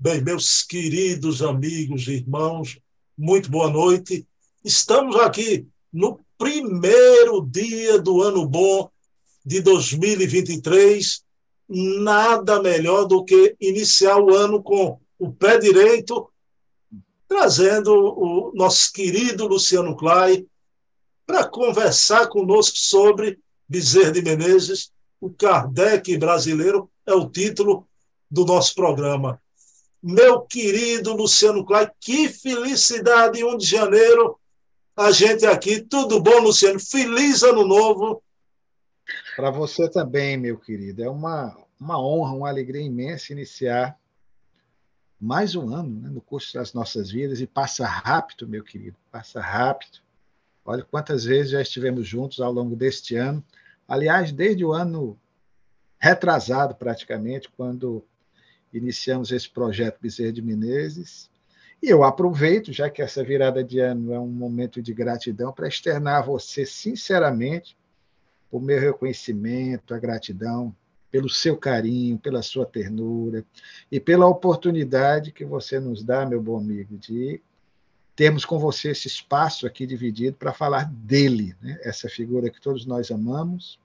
Bem, meus queridos amigos e irmãos, muito boa noite. Estamos aqui no primeiro dia do ano bom de 2023. Nada melhor do que iniciar o ano com o pé direito, trazendo o nosso querido Luciano Clay para conversar conosco sobre Bezerra de Menezes, o Kardec brasileiro, é o título do nosso programa. Meu querido Luciano Clay, que felicidade, 1 de janeiro, a gente aqui. Tudo bom, Luciano? Feliz ano novo. Para você também, meu querido. É uma, uma honra, uma alegria imensa iniciar mais um ano né, no curso das nossas vidas e passa rápido, meu querido, passa rápido. Olha quantas vezes já estivemos juntos ao longo deste ano. Aliás, desde o ano retrasado, praticamente, quando iniciamos esse projeto Bezerra de Menezes. E eu aproveito, já que essa virada de ano é um momento de gratidão, para externar a você, sinceramente, o meu reconhecimento, a gratidão pelo seu carinho, pela sua ternura e pela oportunidade que você nos dá, meu bom amigo, de termos com você esse espaço aqui dividido para falar dele, né? essa figura que todos nós amamos,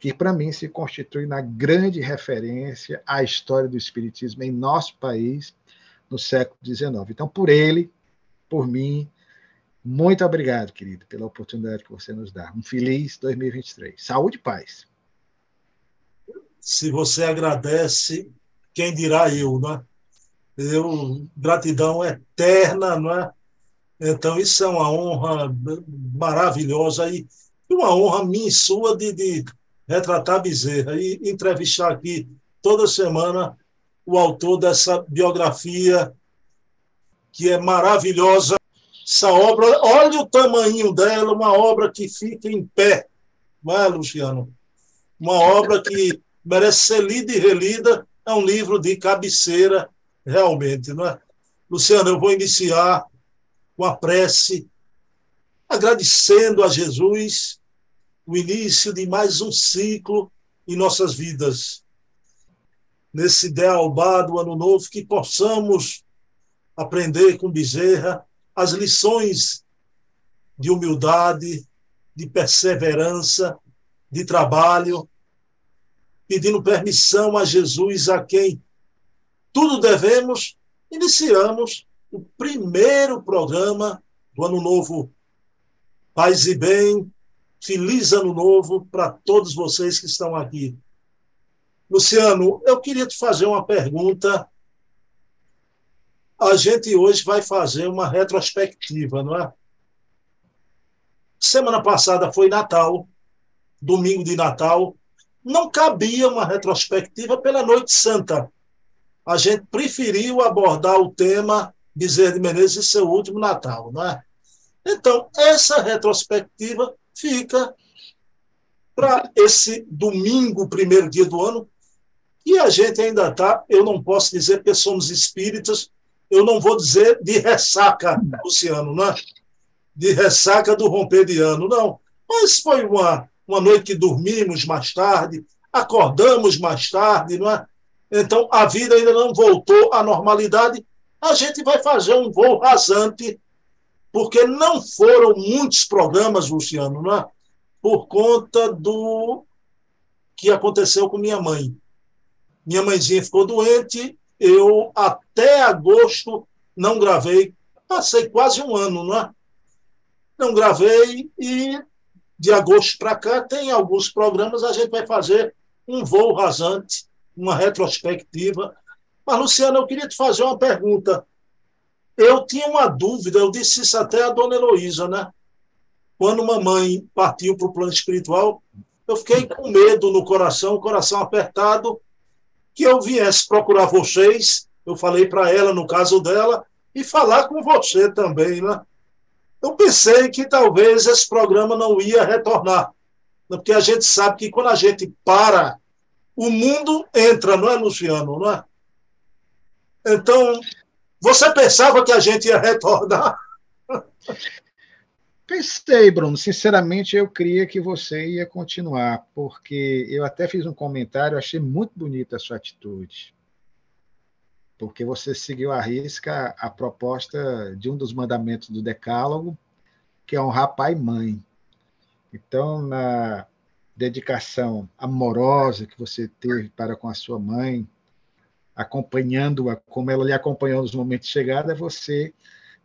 que para mim se constitui na grande referência à história do Espiritismo em nosso país no século XIX. Então, por ele, por mim, muito obrigado, querido, pela oportunidade que você nos dá. Um feliz 2023. Saúde e paz. Se você agradece, quem dirá eu, não é? Eu, gratidão eterna, não é? Então, isso é uma honra maravilhosa e uma honra minha e sua de, de retratar Bezerra e entrevistar aqui toda semana o autor dessa biografia que é maravilhosa. Essa obra, olha o tamanho dela, uma obra que fica em pé, não é, Luciano? Uma obra que merece ser lida e relida, é um livro de cabeceira, realmente, não é? Luciano, eu vou iniciar com a prece, agradecendo a Jesus o início de mais um ciclo em nossas vidas. Nesse ideal do ano novo, que possamos aprender com Bezerra as lições de humildade, de perseverança, de trabalho, pedindo permissão a Jesus, a quem tudo devemos, iniciamos o primeiro programa do Ano Novo. Paz e bem, Feliz ano novo para todos vocês que estão aqui. Luciano, eu queria te fazer uma pergunta. A gente hoje vai fazer uma retrospectiva, não é? Semana passada foi Natal, domingo de Natal. Não cabia uma retrospectiva pela Noite Santa. A gente preferiu abordar o tema Bezerra de Menezes e seu último Natal, não é? Então, essa retrospectiva fica para esse domingo, primeiro dia do ano, e a gente ainda está, eu não posso dizer que somos espíritas, eu não vou dizer de ressaca, Luciano, não é? De ressaca do romper de ano, não. Mas foi uma, uma noite que dormimos mais tarde, acordamos mais tarde, não é? Então a vida ainda não voltou à normalidade. A gente vai fazer um voo rasante porque não foram muitos programas, Luciano, não é? por conta do que aconteceu com minha mãe. Minha mãezinha ficou doente, eu até agosto não gravei, passei quase um ano, não é? Não gravei e de agosto para cá tem alguns programas, a gente vai fazer um voo rasante, uma retrospectiva. Mas, Luciano, eu queria te fazer uma pergunta. Eu tinha uma dúvida, eu disse isso até a dona Heloísa, né? Quando mamãe partiu para o plano espiritual, eu fiquei com medo no coração, coração apertado, que eu viesse procurar vocês. Eu falei para ela, no caso dela, e falar com você também, né? Eu pensei que talvez esse programa não ia retornar, né? porque a gente sabe que quando a gente para, o mundo entra, não é, Luciano? Não é? Então, você pensava que a gente ia retornar? Pensei, Bruno. Sinceramente, eu queria que você ia continuar, porque eu até fiz um comentário, achei muito bonita a sua atitude. porque você seguiu à risca a proposta de um dos mandamentos do Decálogo, que é honrar pai e mãe. Então, na dedicação amorosa que você teve para com a sua mãe, acompanhando-a como ela lhe acompanhou nos momentos de chegada, você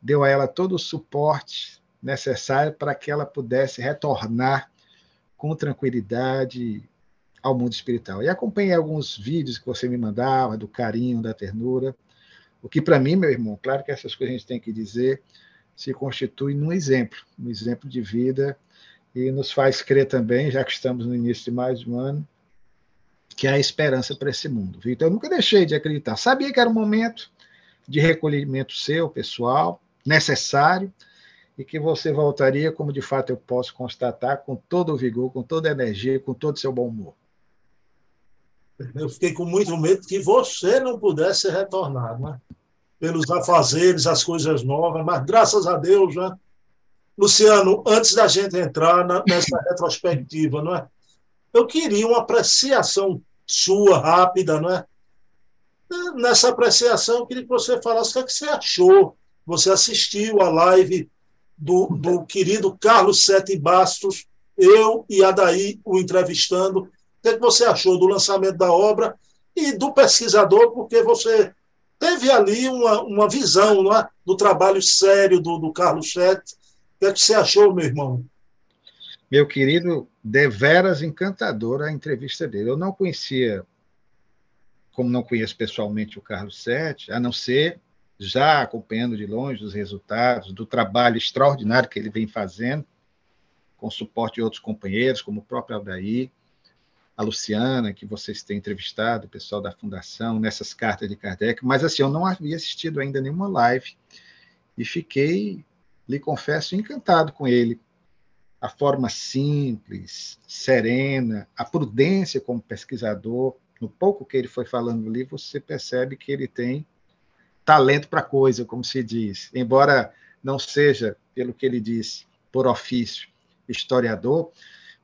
deu a ela todo o suporte necessário para que ela pudesse retornar com tranquilidade ao mundo espiritual. E acompanhei alguns vídeos que você me mandava, do carinho, da ternura, o que para mim, meu irmão, claro que essas coisas a gente tem que dizer, se constitui num exemplo, um exemplo de vida, e nos faz crer também, já que estamos no início de mais um ano, que há esperança para esse mundo. Viu? Então, eu nunca deixei de acreditar. Sabia que era um momento de recolhimento seu, pessoal, necessário, e que você voltaria, como de fato eu posso constatar, com todo o vigor, com toda a energia, com todo o seu bom humor. Eu fiquei com muito medo que você não pudesse retornar, né? pelos afazeres, as coisas novas, mas graças a Deus, né? Luciano, antes da gente entrar nessa retrospectiva, não é? Eu queria uma apreciação sua, rápida, não é? Nessa apreciação, eu queria que você falasse o que, é que você achou. Você assistiu a live do, do querido Carlos Sete Bastos, eu e Adaí o entrevistando. O que, é que você achou do lançamento da obra e do pesquisador, porque você teve ali uma, uma visão não é? do trabalho sério do, do Carlos Sete. O que, é que você achou, meu irmão? Meu querido, deveras encantadora a entrevista dele. Eu não conhecia, como não conheço pessoalmente o Carlos Sete, a não ser já acompanhando de longe os resultados do trabalho extraordinário que ele vem fazendo, com suporte de outros companheiros, como o próprio Aldair, a Luciana, que vocês têm entrevistado, o pessoal da Fundação, nessas cartas de Kardec, mas assim, eu não havia assistido ainda nenhuma live e fiquei, lhe confesso, encantado com ele, a forma simples, serena, a prudência como pesquisador. No pouco que ele foi falando ali, você percebe que ele tem talento para coisa, como se diz. Embora não seja, pelo que ele disse, por ofício, historiador,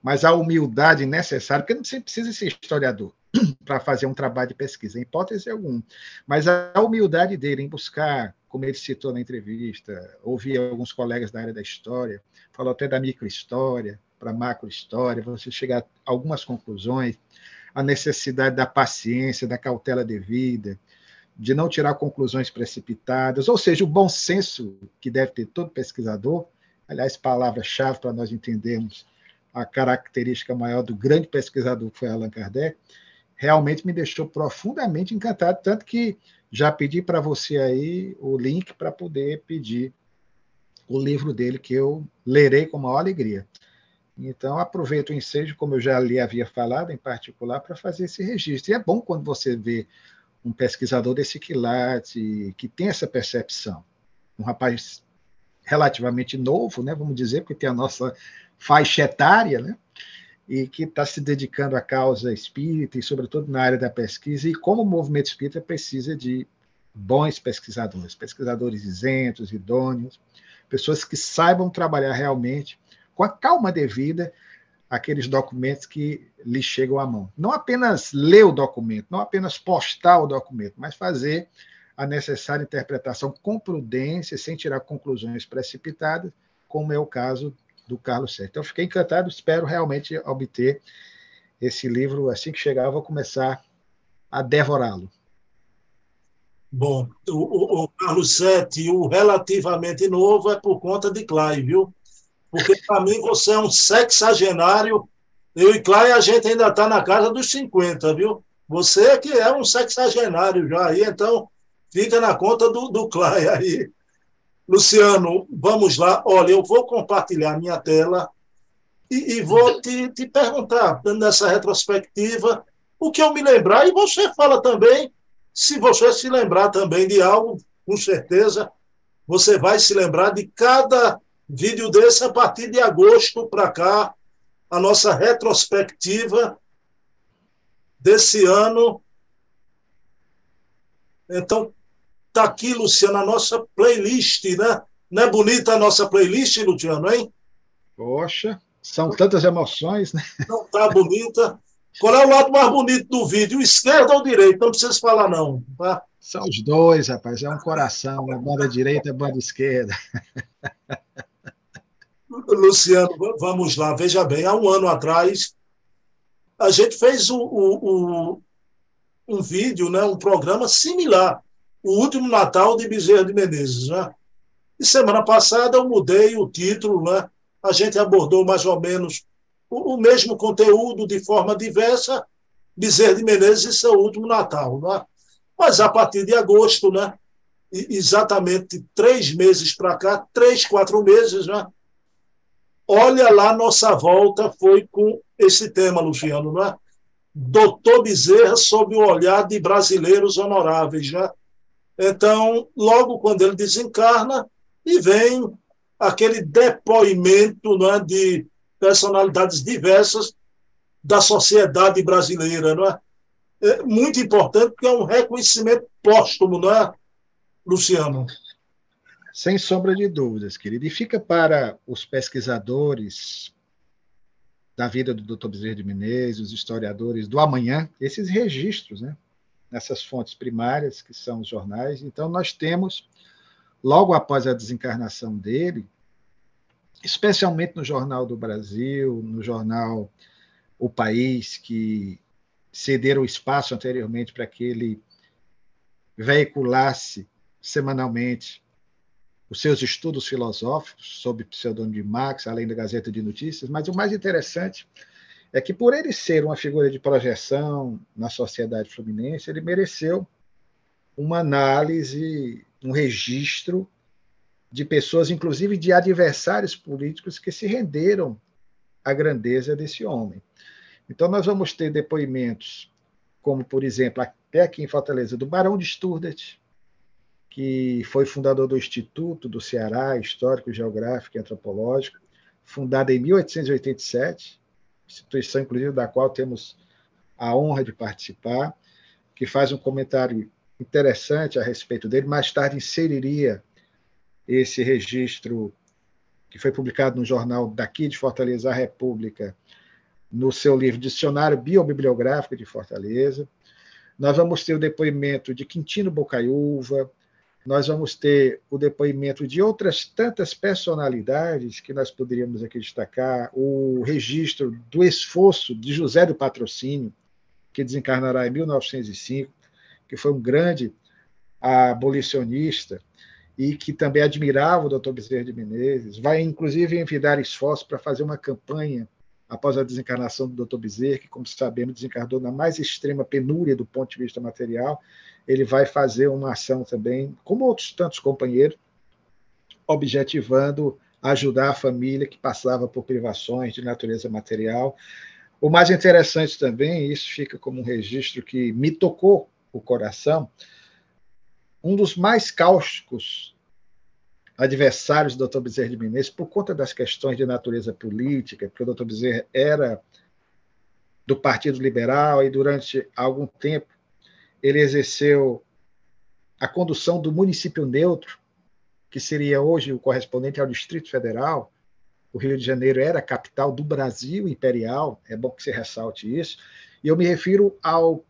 mas a humildade necessária, porque não precisa ser historiador para fazer um trabalho de pesquisa, em hipótese alguma, mas a humildade dele em buscar, como ele citou na entrevista, ouvir alguns colegas da área da história, falou até da microhistória para macrohistória, você chegar a algumas conclusões, a necessidade da paciência, da cautela devida, de não tirar conclusões precipitadas, ou seja, o bom senso que deve ter todo pesquisador, aliás, palavra-chave para nós entendermos a característica maior do grande pesquisador que foi Allan Kardec, realmente me deixou profundamente encantado, tanto que já pedi para você aí o link para poder pedir o livro dele, que eu lerei com maior alegria. Então, aproveito o ensejo, como eu já lhe havia falado, em particular, para fazer esse registro. E é bom quando você vê um pesquisador desse quilate, que tem essa percepção. Um rapaz relativamente novo, né, vamos dizer, porque tem a nossa faixa etária, né, e que está se dedicando à causa espírita e, sobretudo, na área da pesquisa, e como o movimento espírita precisa de bons pesquisadores, pesquisadores isentos, idôneos, pessoas que saibam trabalhar realmente com a calma devida aqueles documentos que lhe chegam à mão. Não apenas ler o documento, não apenas postar o documento, mas fazer a necessária interpretação com prudência, sem tirar conclusões precipitadas, como é o caso do Carlos Sérgio. Então, fiquei encantado, espero realmente obter esse livro assim que chegar, eu vou começar a devorá-lo. Bom, o, o, Carlos Sete, o relativamente novo é por conta de Clay, viu? Porque para mim você é um sexagenário. Eu e Clay, a gente ainda está na casa dos 50, viu? Você é que é um sexagenário já aí, então fica na conta do, do Clay aí. Luciano, vamos lá. Olha, eu vou compartilhar minha tela e, e vou te, te perguntar, nessa retrospectiva, o que eu me lembrar, e você fala também se você se lembrar também de algo, com certeza, você vai se lembrar de cada vídeo desse a partir de agosto para cá, a nossa retrospectiva desse ano. Então, tá aqui, Luciano, a nossa playlist, né? Não é bonita a nossa playlist, Luciano, hein? Poxa, são tantas emoções, né? Não tá bonita. Qual é o lado mais bonito do vídeo? O esquerdo ou o direito? Não precisa falar, não. Tá? São os dois, rapaz. É um coração, uma banda direita e banda esquerda. Luciano, vamos lá. Veja bem, há um ano atrás, a gente fez o, o, o, um vídeo, né, um programa similar, o último Natal de Bezerra de Menezes. Né? E semana passada eu mudei o título, né? a gente abordou mais ou menos o, o mesmo conteúdo de forma diversa, Bezerra de Menezes e seu último Natal. Né? Mas a partir de agosto, né? exatamente três meses para cá, três, quatro meses, né? olha lá, nossa volta foi com esse tema, Luciano, não é? Doutor Bezerra sob o olhar de brasileiros honoráveis, né? Então, logo quando ele desencarna, e vem aquele depoimento né, de personalidades diversas da sociedade brasileira, não é? é muito importante porque é um reconhecimento póstumo, não é, Luciano? Sem sombra de dúvidas, querido. E fica para os pesquisadores da vida do Dr. Bezerra de Menezes, os historiadores do amanhã, esses registros, né? Nessas fontes primárias, que são os jornais. Então, nós temos, logo após a desencarnação dele, especialmente no Jornal do Brasil, no jornal O País, que cederam espaço anteriormente para que ele veiculasse semanalmente os seus estudos filosóficos sob o pseudônimo de Marx, além da Gazeta de Notícias, mas o mais interessante é que, por ele ser uma figura de projeção na sociedade fluminense, ele mereceu uma análise, um registro de pessoas, inclusive de adversários políticos, que se renderam à grandeza desse homem. Então, nós vamos ter depoimentos, como, por exemplo, até aqui em Fortaleza, do Barão de Sturdert, que foi fundador do Instituto do Ceará, Histórico, Geográfico e Antropológico, fundada em 1887, instituição, inclusive, da qual temos a honra de participar, que faz um comentário interessante a respeito dele. Mais tarde inseriria esse registro que foi publicado no jornal daqui de Fortaleza, a República, no seu livro Dicionário Biobibliográfico de Fortaleza. Nós vamos ter o depoimento de Quintino Bocaiúva, nós vamos ter o depoimento de outras tantas personalidades que nós poderíamos aqui destacar, o registro do esforço de José do Patrocínio, que desencarnará em 1905, que foi um grande abolicionista e que também admirava o Dr. Bezerra de Menezes, vai inclusive envidar esforços para fazer uma campanha após a desencarnação do Dr. Bezerra, que, como sabemos, desencarnou na mais extrema penúria do ponto de vista material, ele vai fazer uma ação também, como outros tantos companheiros, objetivando ajudar a família que passava por privações de natureza material. O mais interessante também, isso fica como um registro que me tocou o coração, um dos mais cáusticos adversários do Dr. Bezerra de Menezes, por conta das questões de natureza política, porque o Dr. Bezerra era do Partido Liberal e durante algum tempo ele exerceu a condução do município neutro, que seria hoje o correspondente ao Distrito Federal. O Rio de Janeiro era a capital do Brasil imperial, é bom que se ressalte isso. E eu me refiro ao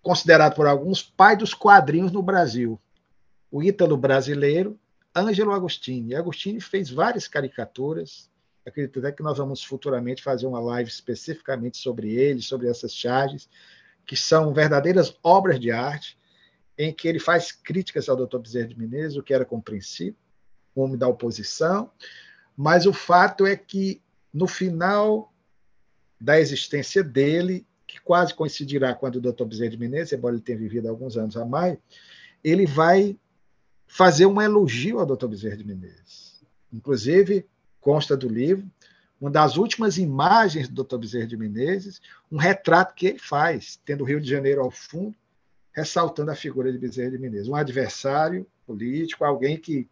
considerado por alguns pai dos quadrinhos no Brasil, o ítalo brasileiro Ângelo Agostini. Agostini fez várias caricaturas. Acredito até que nós vamos futuramente fazer uma live especificamente sobre ele, sobre essas charges, que são verdadeiras obras de arte, em que ele faz críticas ao Dr. Bezerra de Menezes, o que era compreensível, o homem da oposição, mas o fato é que, no final da existência dele, que quase coincidirá com a do Dr. Bezerra de Menezes, embora ele tenha vivido alguns anos a mais, ele vai fazer um elogio ao Dr. Bezerra de Menezes. Inclusive, consta do livro, uma das últimas imagens do Dr. Bezerra de Menezes, um retrato que ele faz, tendo o Rio de Janeiro ao fundo, ressaltando a figura de Bezerra de Menezes, um adversário político, alguém que,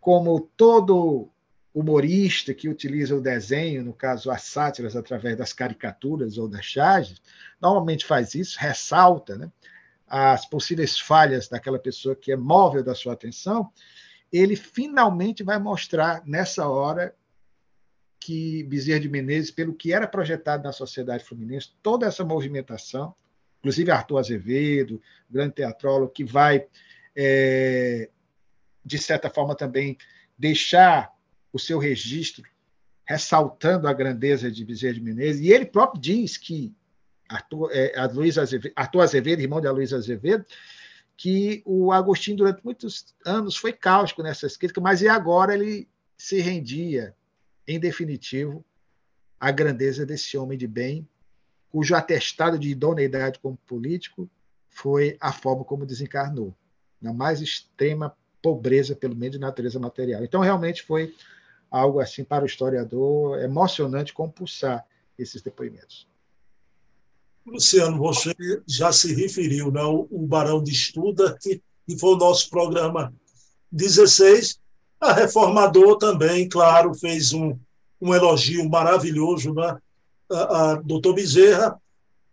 como todo humorista que utiliza o desenho, no caso as sátiras através das caricaturas ou das charges, normalmente faz isso, ressalta, né? As possíveis falhas daquela pessoa que é móvel da sua atenção, ele finalmente vai mostrar nessa hora que Bezerra de Menezes, pelo que era projetado na sociedade fluminense, toda essa movimentação, inclusive Arthur Azevedo, grande teatrólogo, que vai, é, de certa forma, também deixar o seu registro ressaltando a grandeza de Bezerra de Menezes, e ele próprio diz que Arthur, é, Azevedo, Arthur Azevedo, irmão de Luiz Azevedo, que o Agostinho, durante muitos anos, foi cáustico nessas críticas, mas e agora ele se rendia, em definitivo, à grandeza desse homem de bem, cujo atestado de idoneidade como político foi a forma como desencarnou, na mais extrema pobreza, pelo menos de natureza material. Então, realmente foi algo assim para o historiador emocionante compulsar esses depoimentos. Luciano, você já se referiu, né? o, o Barão de Estuda, que, que foi o nosso programa 16. A Reformador também, claro, fez um, um elogio maravilhoso, né? a, a doutor Bezerra,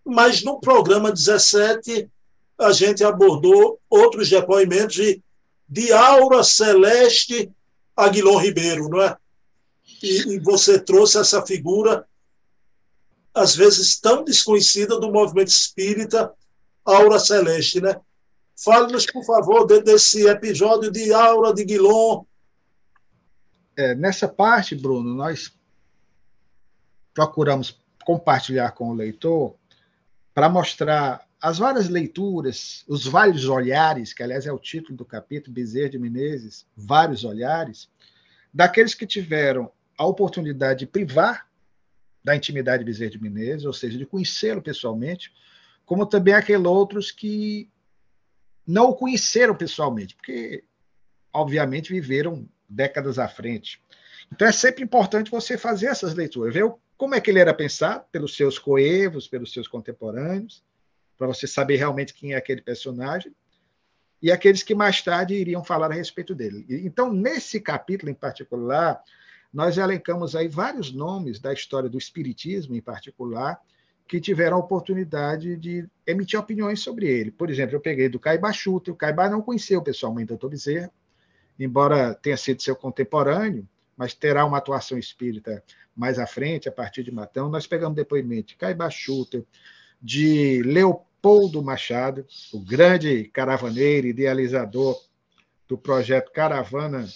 mas no programa 17 a gente abordou outros depoimentos de, de Aura Celeste Aguilon Ribeiro, não é? E, e você trouxe essa figura às vezes tão desconhecida do movimento espírita Aura Celeste, né? Fale-nos, por favor, desse episódio de Aura de Guilom. É, nessa parte, Bruno, nós procuramos compartilhar com o leitor para mostrar as várias leituras, os vários olhares, que aliás é o título do capítulo, Bezerra de Menezes, vários olhares, daqueles que tiveram a oportunidade de privar da intimidade de Bezerra de Menezes, ou seja, de conhecê-lo pessoalmente, como também aqueles outros que não o conheceram pessoalmente, porque, obviamente, viveram décadas à frente. Então, é sempre importante você fazer essas leituras, ver como é que ele era pensado pelos seus coevos, pelos seus contemporâneos, para você saber realmente quem é aquele personagem, e aqueles que mais tarde iriam falar a respeito dele. Então, nesse capítulo em particular, nós elencamos aí vários nomes da história do Espiritismo, em particular, que tiveram a oportunidade de emitir opiniões sobre ele. Por exemplo, eu peguei do Caibá Chuta, o Caibá não conheceu pessoalmente o doutor Bezerra, embora tenha sido seu contemporâneo, mas terá uma atuação espírita mais à frente, a partir de Matão. Nós pegamos depoimento de Caibá Chuta, de Leopoldo Machado, o grande caravaneiro, idealizador do projeto Caravana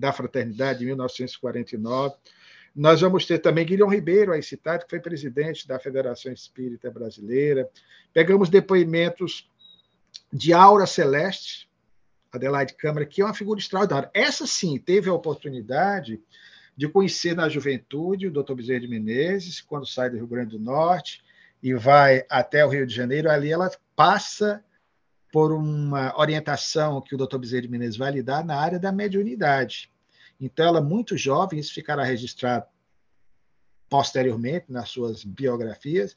da Fraternidade, de 1949. Nós vamos ter também Guilherme Ribeiro, aí citado, que foi presidente da Federação Espírita Brasileira. Pegamos depoimentos de Aura Celeste, Adelaide Câmara, que é uma figura extraordinária. Essa sim teve a oportunidade de conhecer na juventude o Dr. Bezerra de Menezes, quando sai do Rio Grande do Norte e vai até o Rio de Janeiro. Ali ela passa por uma orientação que o Dr. Bezerra de Menezes vai lhe dar na área da mediunidade. Então, ela, muito jovem, isso ficará registrado posteriormente nas suas biografias,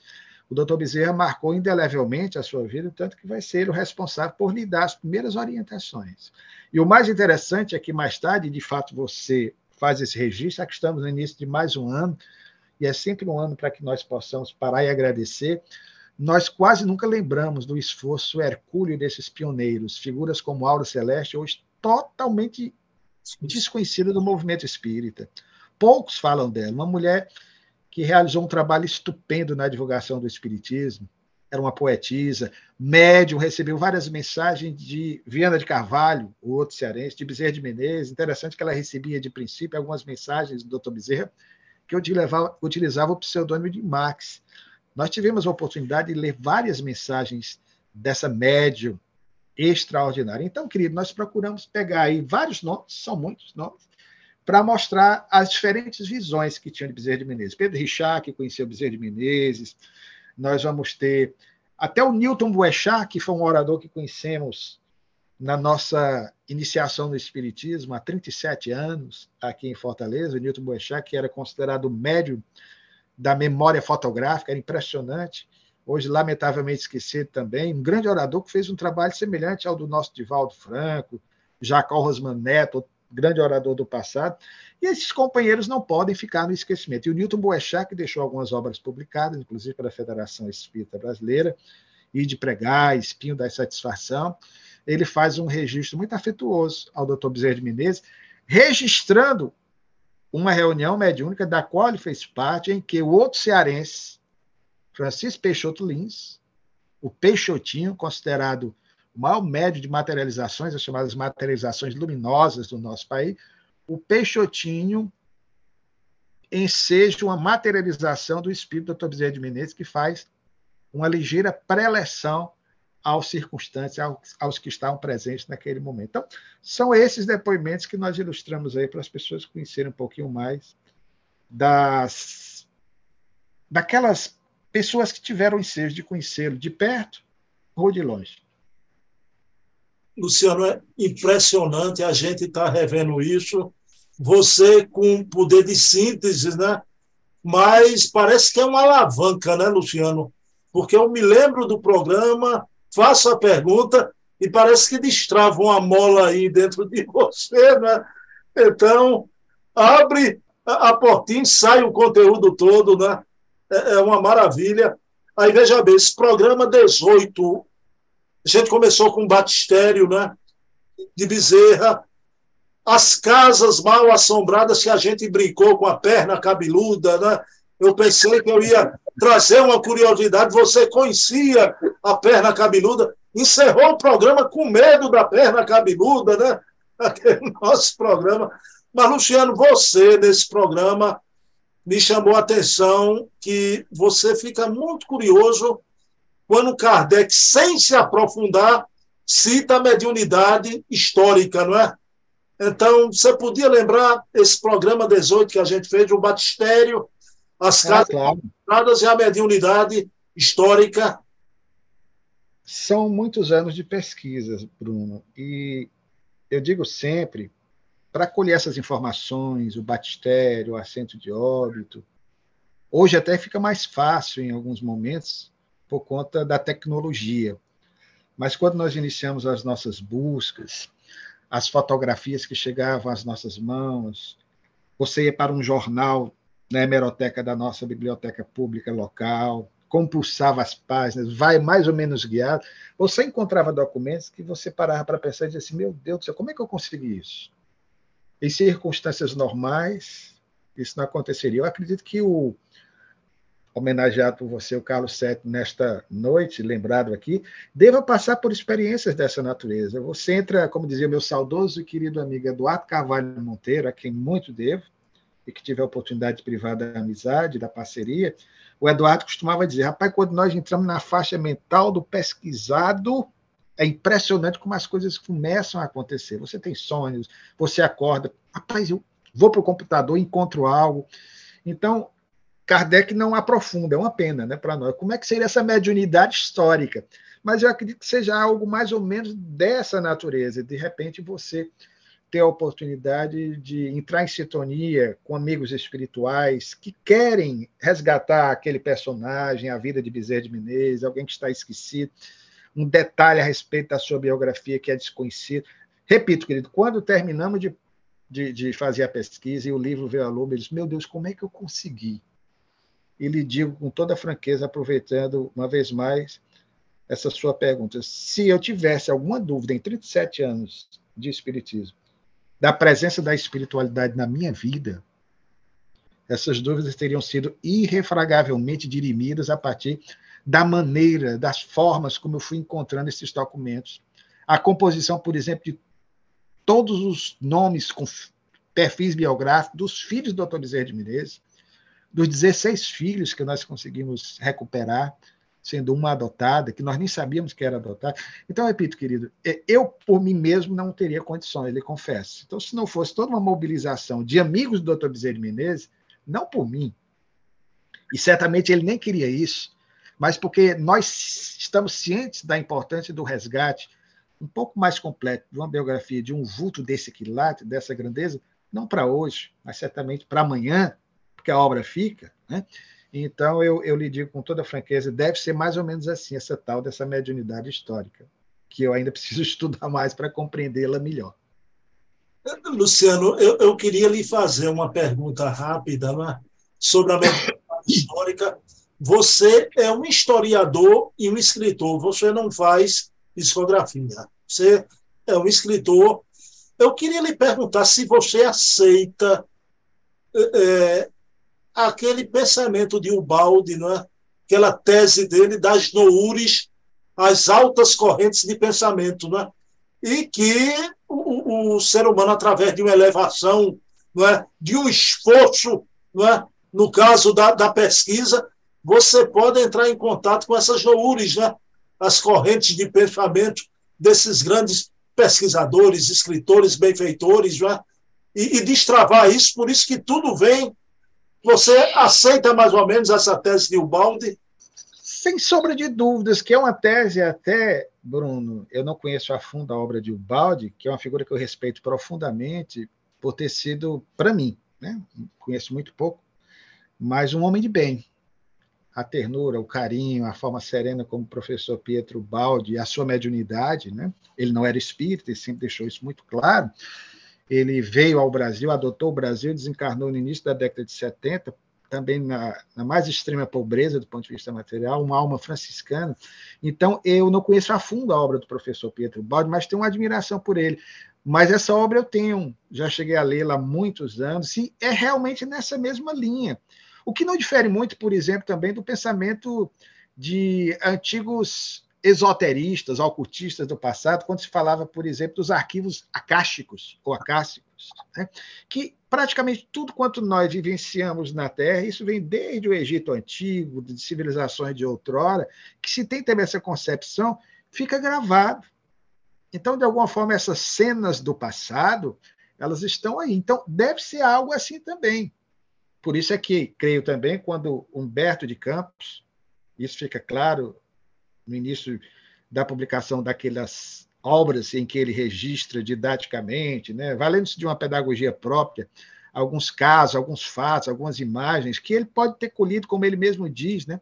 o Dr. Bezerra marcou indelevelmente a sua vida, tanto que vai ser o responsável por lhe dar as primeiras orientações. E o mais interessante é que, mais tarde, de fato, você faz esse registro, que estamos no início de mais um ano, e é sempre um ano para que nós possamos parar e agradecer nós quase nunca lembramos do esforço hercúleo desses pioneiros, figuras como Aura Celeste, hoje totalmente desconhecida do movimento espírita. Poucos falam dela. Uma mulher que realizou um trabalho estupendo na divulgação do espiritismo, era uma poetisa, médium, recebeu várias mensagens de Viana de Carvalho, outro cearense, de Bezerra de Menezes. Interessante que ela recebia, de princípio, algumas mensagens do Dr. Bezerra, que utilizava, utilizava o pseudônimo de Max. Nós tivemos a oportunidade de ler várias mensagens dessa médium extraordinária. Então, querido, nós procuramos pegar aí vários nomes, são muitos nomes, para mostrar as diferentes visões que tinha de Bezerra de Menezes. Pedro Richard, que conheceu Bezerra de Menezes, nós vamos ter até o Newton Boechat, que foi um orador que conhecemos na nossa iniciação no Espiritismo há 37 anos, aqui em Fortaleza, o Newton Boechat, que era considerado médium da memória fotográfica, era impressionante. Hoje, lamentavelmente esquecido também. Um grande orador que fez um trabalho semelhante ao do nosso Divaldo Franco, Jacó Rosman Neto, grande orador do passado. E esses companheiros não podem ficar no esquecimento. E o Newton Boechat, que deixou algumas obras publicadas, inclusive para a Federação Espírita Brasileira, e de pregar, espinho da satisfação, ele faz um registro muito afetuoso ao Dr. Bezerra de Menezes, registrando uma reunião mediúnica da qual ele fez parte, em que o outro cearense, Francisco Peixoto Lins, o Peixotinho, considerado o maior médio de materializações, as chamadas materializações luminosas do nosso país, o Peixotinho enseja uma materialização do espírito do Dr. Bezerra de Menezes, que faz uma ligeira preleção aos circunstantes, aos, que estavam presentes naquele momento. Então, são esses depoimentos que nós ilustramos aí para as pessoas conhecerem um pouquinho mais das daquelas pessoas que tiveram ensejo de conhecê-lo de perto ou de longe. Luciano, é impressionante a gente estar tá revendo isso. Você com poder de síntese, né? Mas parece que é uma alavanca, né, Luciano? Porque eu me lembro do programa, faço a pergunta e parece que destrava uma mola aí dentro de você, né? Então, abre a portinha, sai o conteúdo todo, né? É, é uma maravilha. Aí, veja bem, esse programa 18, a gente começou com o batistério, né? De Bezerra, as casas mal assombradas que a gente brincou com a perna cabeluda, né? Eu pensei que eu ia trazer uma curiosidade. Você conhecia a perna cabeluda? Encerrou o programa com medo da perna cabeluda, né? Aquele nosso programa. Mas, Luciano, você, nesse programa, me chamou a atenção que você fica muito curioso quando Kardec, sem se aprofundar, cita a mediunidade histórica, não é? Então, você podia lembrar esse programa 18 que a gente fez, o Batistério, as é, casas claro. e a mediunidade histórica? São muitos anos de pesquisas, Bruno, e eu digo sempre para colher essas informações, o batistério, o assento de óbito. Hoje até fica mais fácil em alguns momentos por conta da tecnologia. Mas quando nós iniciamos as nossas buscas, as fotografias que chegavam às nossas mãos, você ia para um jornal na hemeroteca da nossa biblioteca pública local, compulsava as páginas, vai mais ou menos guiado, você encontrava documentos que você parava para pensar e dizia assim, meu Deus do céu, como é que eu consegui isso? Em circunstâncias normais, isso não aconteceria. Eu acredito que o homenageado por você, o Carlos Sete, nesta noite, lembrado aqui, deva passar por experiências dessa natureza. Você entra, como dizia meu saudoso e querido amigo Eduardo Carvalho Monteiro, a quem muito devo, e que tive a oportunidade privada da amizade, da parceria, o Eduardo costumava dizer, rapaz, quando nós entramos na faixa mental do pesquisado, é impressionante como as coisas começam a acontecer. Você tem sonhos, você acorda, rapaz, eu vou para o computador, encontro algo. Então, Kardec não aprofunda, é uma pena né, para nós. Como é que seria essa mediunidade histórica? Mas eu acredito que seja algo mais ou menos dessa natureza. De repente, você ter a oportunidade de entrar em sintonia com amigos espirituais que querem resgatar aquele personagem, a vida de Bezerra de Menezes, alguém que está esquecido um detalhe a respeito da sua biografia que é desconhecido. Repito, querido, quando terminamos de, de, de fazer a pesquisa e o livro veio à luz, ele disse: Meu Deus, como é que eu consegui? E lhe digo com toda franqueza, aproveitando uma vez mais essa sua pergunta: se eu tivesse alguma dúvida em 37 anos de Espiritismo, da presença da espiritualidade na minha vida, essas dúvidas teriam sido irrefragavelmente dirimidas a partir da maneira, das formas como eu fui encontrando esses documentos. A composição, por exemplo, de todos os nomes com perfis biográficos dos filhos do Dr. Bezerra de Menezes, dos 16 filhos que nós conseguimos recuperar, sendo uma adotada, que nós nem sabíamos que era adotada. Então, repito, querido, é, eu, por mim mesmo, não teria condições, ele confessa. Então, se não fosse toda uma mobilização de amigos do Dr. Bezerra Menezes, não por mim, e certamente ele nem queria isso, mas porque nós estamos cientes da importância do resgate um pouco mais completo de uma biografia de um vulto desse quilate, dessa grandeza, não para hoje, mas certamente para amanhã, porque a obra fica. Né? Então, eu, eu lhe digo com toda franqueza, deve ser mais ou menos assim, essa tal dessa mediunidade histórica, que eu ainda preciso estudar mais para compreendê-la melhor. Luciano, eu, eu, queria lhe fazer uma pergunta rápida né, sobre a mediunidade histórica, você é um historiador e um escritor, você não faz discografia. Você é um escritor. Eu queria lhe perguntar se você aceita é, aquele pensamento de Ubaldi, é? aquela tese dele das noures as altas correntes de pensamento, né? e que o, o, ser humano, através de uma elevação, é? de um esforço, é? no caso da, da pesquisa, você pode entrar em contato com essas loures, né? as correntes de pensamento desses grandes pesquisadores, escritores, benfeitores, né? e, e destravar isso, por isso que tudo vem. Você aceita mais ou menos essa tese de Ubaldi? Sem sombra de dúvidas, que é uma tese até, Bruno, eu não conheço a fundo a obra de Ubaldi, que é uma figura que eu respeito profundamente por ter sido, para mim, né? conheço muito pouco, mas um homem de bem. A ternura, o carinho, a forma serena como o professor Pietro Baldi, a sua mediunidade, né? ele não era espírita e sempre deixou isso muito claro. Ele veio ao Brasil, adotou o Brasil, desencarnou no início da década de 70, também na, na, mais extrema pobreza do ponto de vista material, uma alma franciscana. Então, eu não conheço a fundo a obra do professor Pietro Baldi, mas tenho uma admiração por ele. Mas essa obra eu tenho, já cheguei a lê-la há muitos anos, e é realmente nessa mesma linha. O que não difere muito, por exemplo, também do pensamento de antigos esoteristas, ocultistas do passado, quando se falava, por exemplo, dos arquivos acásticos ou acássicos, né? que praticamente tudo quanto nós vivenciamos na Terra, isso vem desde o Egito Antigo, de civilizações de outrora, que se tem também essa concepção, fica gravado. Então, de alguma forma, essas cenas do passado, elas estão aí. Então, deve ser algo assim também. Por isso é que, creio também, quando Humberto de Campos, isso fica claro no início da publicação daquelas obras em que ele registra didaticamente, né, valendo-se de uma pedagogia própria, alguns casos, alguns fatos, algumas imagens que ele pode ter colhido, como ele mesmo diz, né,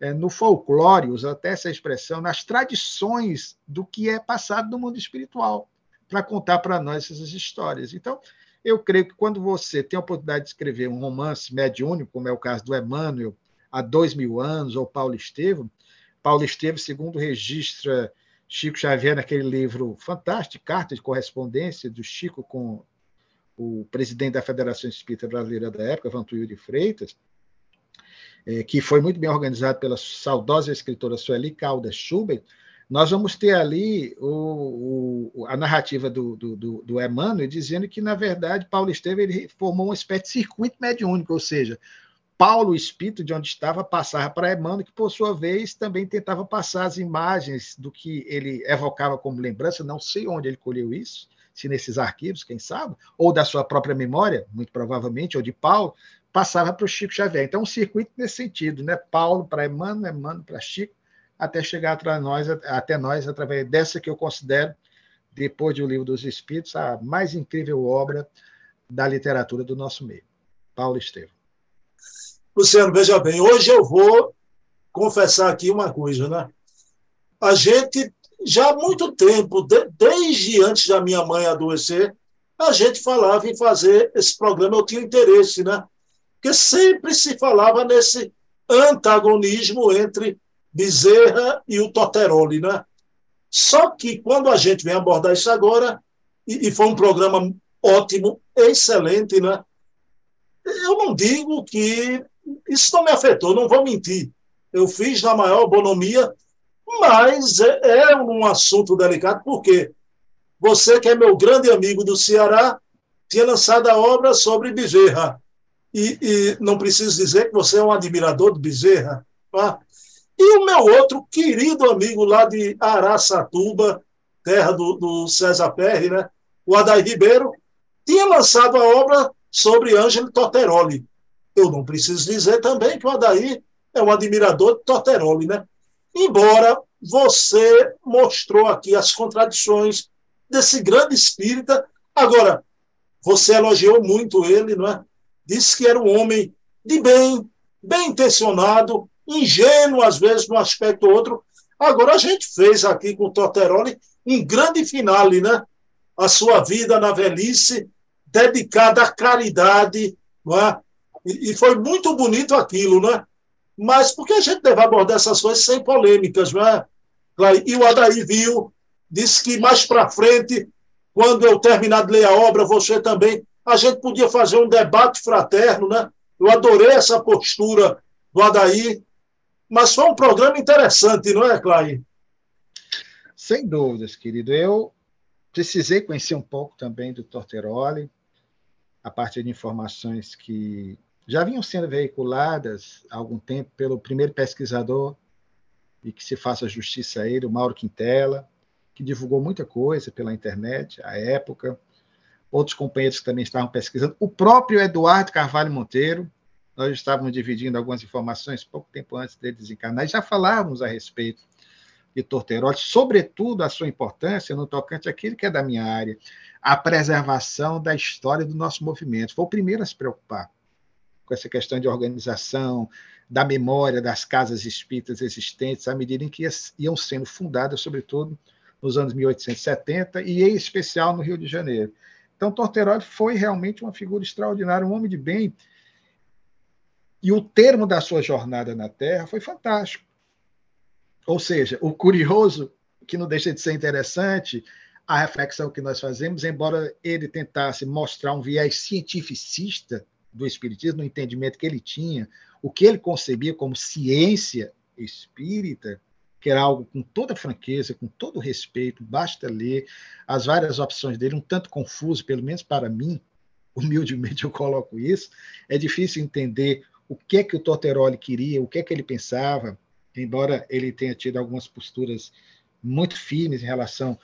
é, no folclore, usa até essa expressão, nas tradições do que é passado no mundo espiritual, para contar para nós essas histórias. Então, eu creio que quando você tem a oportunidade de escrever um romance mediúnico, como é o caso do Emmanuel, há dois mil anos, ou Paulo Estevam, Paulo Esteves, segundo registra Chico Xavier naquele livro fantástico, Carta de Correspondência do Chico com o presidente da Federação Espírita Brasileira da época, Vantuil de Freitas, é, que foi muito bem organizado pela saudosa escritora Sueli Caldas Schubert, nós vamos ter ali o, o, a narrativa do, do, do, Emmanuel dizendo que, na verdade, Paulo Esteves ele formou uma espécie de circuito mediúnico, ou seja, Paulo, o espírito de onde estava, passava para Emmanuel, que por sua vez também tentava passar as imagens do que ele evocava como lembrança, não sei onde ele colheu isso, se nesses arquivos, quem sabe, ou da sua própria memória, muito provavelmente, ou de Paulo, passava para o Chico Xavier. Então, um circuito nesse sentido, né? Paulo para Emmanuel, Emmanuel para Chico, até chegar nós, até nós, através dessa que eu considero, depois de O Livro dos Espíritos, a mais incrível obra da literatura do nosso meio. Paulo Estevam. Luciano, veja bem, hoje eu vou confessar aqui uma coisa, né? A gente, já há muito tempo, de, desde antes da minha mãe adoecer, a gente falava em fazer esse programa, eu tinha interesse, né? Porque sempre se falava nesse antagonismo entre Bezerra e o Toteroli, né? Só que quando a gente vem abordar isso agora, e, e foi um programa ótimo, excelente, né? Eu não digo que isso não me afetou, não vou mentir. Eu fiz na maior bonomia, mas é, é um assunto delicado, porque você, que é meu grande amigo do Ceará, tinha lançado a obra sobre Bezerra. E, e não preciso dizer que você é um admirador de Bezerra. Tá? E o meu outro querido amigo lá de Araçatuba, terra do, do César Perry, né? o Adair Ribeiro, tinha lançado a obra sobre Ângelo Torteroli. Eu não preciso dizer também que o Adair é um admirador de Torteroli, né? Embora você mostrou aqui as contradições desse grande espírita. Agora, você elogiou muito ele, não é? Disse que era um homem de bem, bem intencionado, ingênuo às vezes num aspecto ou outro. Agora a gente fez aqui com o Torteroli um grande finale, né? A sua vida na velhice dedicada à caridade, não é? E, e foi muito bonito aquilo, né? Mas por que a gente deve abordar essas coisas sem polêmicas, não é? E o Adair viu, disse que mais para frente, quando eu terminar de ler a obra, você também, a gente podia fazer um debate fraterno, né? Eu adorei essa postura do Adair, mas foi um programa interessante, não é, Clay? Sem dúvidas, querido. Eu precisei conhecer um pouco também do Torteroli, a partir de informações que já vinham sendo veiculadas há algum tempo pelo primeiro pesquisador, e que se faça justiça a ele, o Mauro Quintela, que divulgou muita coisa pela internet à época. Outros companheiros que também estavam pesquisando. O próprio Eduardo Carvalho Monteiro, nós estávamos dividindo algumas informações pouco tempo antes dele desencarnar, e já falávamos a respeito de Torterotti, sobretudo a sua importância no tocante àquilo que é da minha área, a preservação da história do nosso movimento. Foi o primeiro a se preocupar com essa questão de organização, da memória das casas espíritas existentes, à medida em que iam sendo fundadas, sobretudo nos anos 1870, e em especial no Rio de Janeiro. Então, Torteroli foi realmente uma figura extraordinária, um homem de bem. E o termo da sua jornada na Terra foi fantástico. Ou seja, o curioso, que não deixa de ser interessante, a reflexão que nós fazemos, embora ele tentasse mostrar um viés cientificista do Espiritismo, no entendimento que ele tinha, o que ele concebia como ciência espírita, que era algo com toda franqueza, com todo respeito, basta ler as várias opções dele, um tanto confuso, pelo menos para mim, humildemente eu coloco isso, é difícil entender o que é que o Torteroli queria, o que é que ele pensava, embora ele tenha tido algumas posturas muito firmes em relação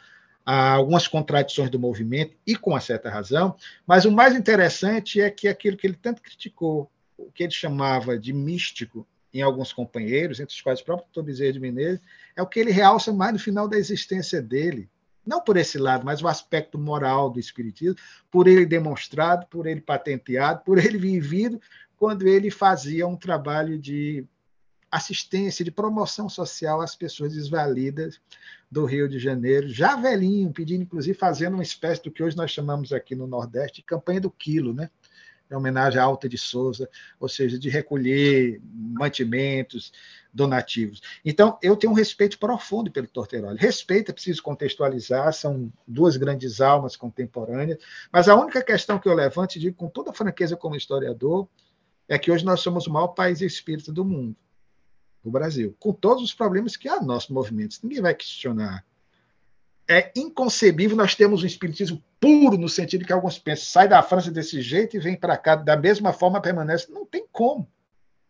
a algumas contradições do movimento, e com uma certa razão, mas o mais interessante é que aquilo que ele tanto criticou, o que ele chamava de místico em alguns companheiros, entre os quais o próprio Tobizeiro de Menezes, é o que ele realça mais no final da existência dele. Não por esse lado, mas o aspecto moral do Espiritismo, por ele demonstrado, por ele patenteado, por ele vivido, quando ele fazia um trabalho de assistência, de promoção social às pessoas desvalidas do Rio de Janeiro, já velhinho, pedindo, inclusive, fazendo uma espécie do que hoje nós chamamos aqui no Nordeste, campanha do quilo, né? Em homenagem à Alta de Souza, ou seja, de recolher mantimentos, donativos. Então, eu tenho um respeito profundo pelo Torteroli. Respeito, é preciso contextualizar, são duas grandes almas contemporâneas, mas a única questão que eu levanto, e digo com toda franqueza como historiador, é que hoje nós somos o maior país espírita do mundo o Brasil, com todos os problemas que há no nosso movimento. Ninguém vai questionar. É inconcebível nós termos um espiritismo puro, no sentido que alguns pensam, sai da França desse jeito e vem para cá da mesma forma, permanece. Não tem como.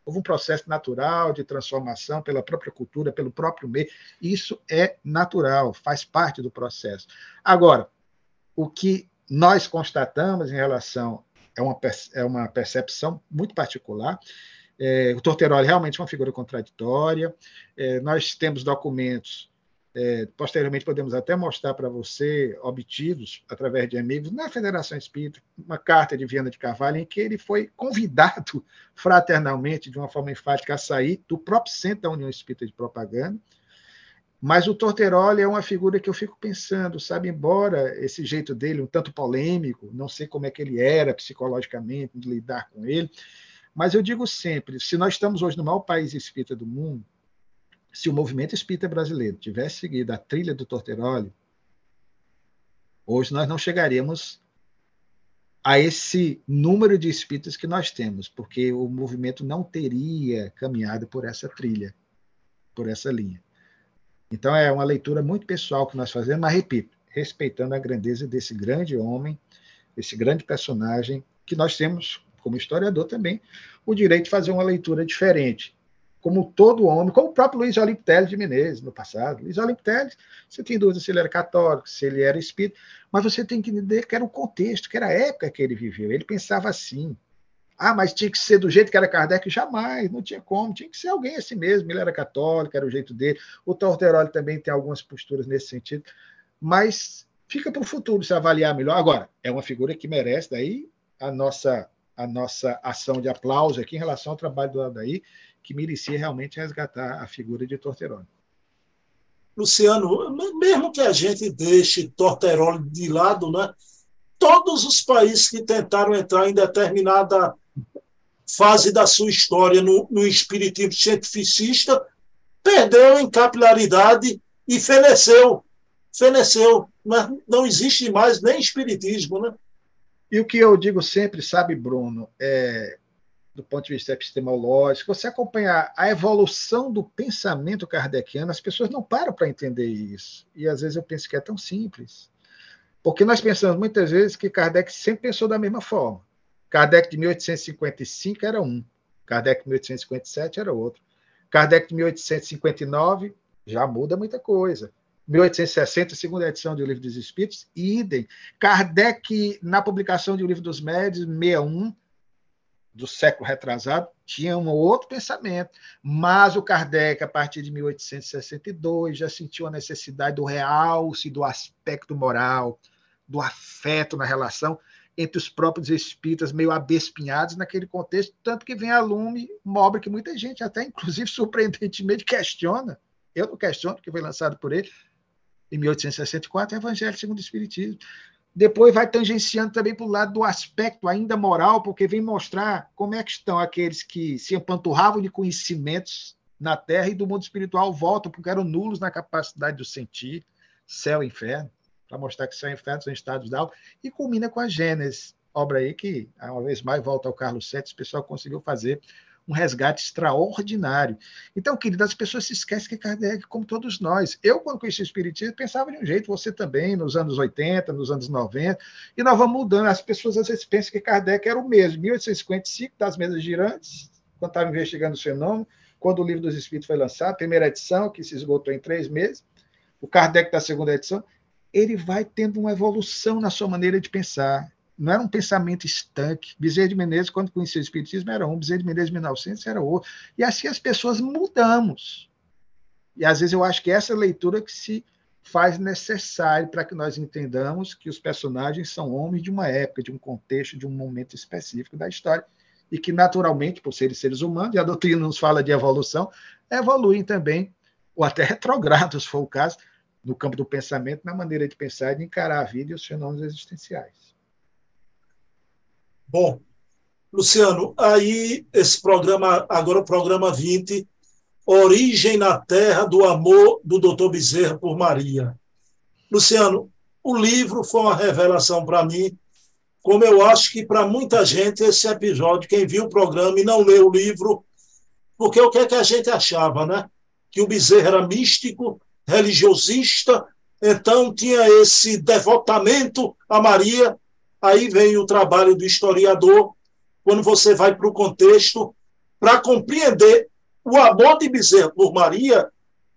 Houve um processo natural de transformação pela própria cultura, pelo próprio meio. Isso é natural, faz parte do processo. Agora, o que nós constatamos em relação é uma, é uma percepção muito particular é, o Torteroli realmente é uma figura contraditória. É, nós temos documentos, é, posteriormente podemos até mostrar para você, obtidos através de amigos na Federação Espírita, uma carta de Viana de Carvalho, em que ele foi convidado fraternalmente, de uma forma enfática, a sair do próprio centro da União Espírita de Propaganda. Mas o Torteroli é uma figura que eu fico pensando, sabe, embora esse jeito dele um tanto polêmico, não sei como é que ele era psicologicamente, lidar com ele, mas eu digo sempre: se nós estamos hoje no maior país espírita do mundo, se o movimento espírita brasileiro tivesse seguido a trilha do Torteroli, hoje nós não chegaríamos a esse número de espíritas que nós temos, porque o movimento não teria caminhado por essa trilha, por essa linha. Então é uma leitura muito pessoal que nós fazemos, mas repito, respeitando a grandeza desse grande homem, esse grande personagem que nós temos como historiador também, o direito de fazer uma leitura diferente. Como todo homem, como o próprio Luiz Olímpio Teles de Menezes, no passado. Luiz Olímpio Teles, você tem dúvida se ele era católico, se ele era espírita, mas você tem que entender que era o contexto, que era a época que ele viveu. Ele pensava assim. Ah, mas tinha que ser do jeito que era Kardec? Jamais, não tinha como, tinha que ser alguém assim mesmo. Ele era católico, era o jeito dele. O Torteroli também tem algumas posturas nesse sentido, mas fica para o futuro se avaliar melhor. Agora, é uma figura que merece daí a nossa a nossa ação de aplauso aqui em relação ao trabalho do Adair, que merecia realmente resgatar a figura de Torteroli. Luciano, mesmo que a gente deixe Torteroli de lado, né, todos os países que tentaram entrar em determinada fase da sua história no, no espiritismo cientificista perdeu em capilaridade e feneceu. Feneceu. Mas não existe mais nem espiritismo, né? E o que eu digo sempre, sabe, Bruno, é, do ponto de vista epistemológico, você acompanhar a evolução do pensamento kardeciano, as pessoas não param para entender isso. E às vezes eu penso que é tão simples. Porque nós pensamos muitas vezes que Kardec sempre pensou da mesma forma. Kardec de 1855 era um, Kardec de 1857 era outro. Kardec de 1859 já muda muita coisa. 1860, segunda edição do Livro dos Espíritos, idem. Kardec, na publicação do Livro dos Médios, 61, do século retrasado, tinha um outro pensamento. Mas o Kardec, a partir de 1862, já sentiu a necessidade do realce do aspecto moral, do afeto na relação entre os próprios espíritas, meio abespinhados naquele contexto, tanto que vem a lume uma obra que muita gente, até inclusive surpreendentemente, questiona. Eu não questiono, porque foi lançado por ele em 1864, Evangelho segundo o Espiritismo. Depois vai tangenciando também para o lado do aspecto ainda moral, porque vem mostrar como é que estão aqueles que se empanturravam de conhecimentos na Terra e do mundo espiritual voltam, porque eram nulos na capacidade de sentir céu e inferno, para mostrar que céu e inferno são estados da alma, e culmina com a Gênesis, obra aí que, uma vez mais, volta ao Carlos VII, o pessoal conseguiu fazer um resgate extraordinário. Então, querida, as pessoas se esquecem que Kardec, como todos nós. Eu, quando conheci o Espiritismo, pensava de um jeito, você também, nos anos 80, nos anos 90, e nós vamos mudando. As pessoas às vezes pensam que Kardec era o mesmo. 1855, das mesas girantes, quando estava investigando o fenômeno, quando o Livro dos Espíritos foi lançado, primeira edição, que se esgotou em três meses, o Kardec da segunda edição, ele vai tendo uma evolução na sua maneira de pensar não era um pensamento estanque. Bezerra de Menezes, quando conhecia o Espiritismo, era um, Bezerra de Menezes, em 1900, era outro. E assim as pessoas mudamos. E às vezes eu acho que essa leitura que se faz necessário para que nós entendamos que os personagens são homens de uma época, de um contexto, de um momento específico da história, e que naturalmente, por serem seres humanos, e a doutrina nos fala de evolução, evoluem também, ou até retrogradam, se for o caso, no campo do pensamento, na maneira de pensar e de encarar a vida e os fenômenos existenciais. Bom, Luciano, aí esse programa, agora o programa 20, Origem na Terra do Amor do Dr. Bezerra por Maria. Luciano, o livro foi uma revelação para mim, como eu acho que para muita gente esse episódio, quem viu o programa e não leu o livro, porque o que é que a gente achava, né? Que o Bezerra era místico, religiosista, então tinha esse devotamento a Maria, Aí vem o trabalho do historiador, quando você vai para o contexto, para compreender o amor de Bezerra por Maria,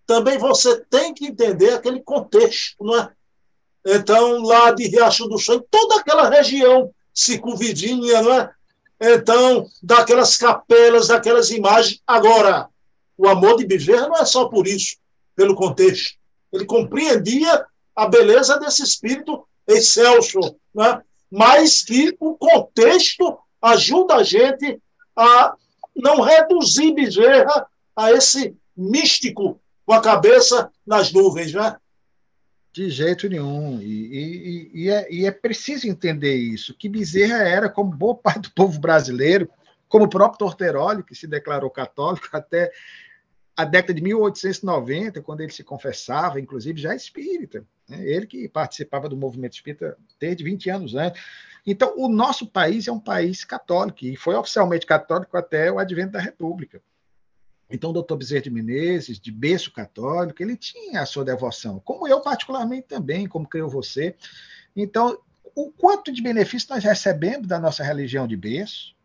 também você tem que entender aquele contexto, não é? Então, lá de Riacho do Chão, toda aquela região circunvizinha, não é? Então, daquelas capelas, daquelas imagens. Agora, o amor de Bezerra não é só por isso, pelo contexto. Ele compreendia a beleza desse espírito excelso, é? Mas que o contexto ajuda a gente a não reduzir Bezerra a esse místico com a cabeça nas nuvens, né? De jeito nenhum. E, e, e, é, e, é, preciso entender isso, que Bezerra era, como boa parte do povo brasileiro, como o próprio Torteroli, que se declarou católico até a década de 1890, quando ele se confessava, inclusive já espírita. Né? Ele que participava do movimento espírita desde 20 anos antes. Então, o nosso país é um país católico, e foi oficialmente católico até o advento da República. Então, o doutor Bezerra de Menezes, de berço católico, ele tinha a sua devoção, como eu particularmente também, como creio você. Então, o quanto de benefício nós recebemos da nossa religião de berço?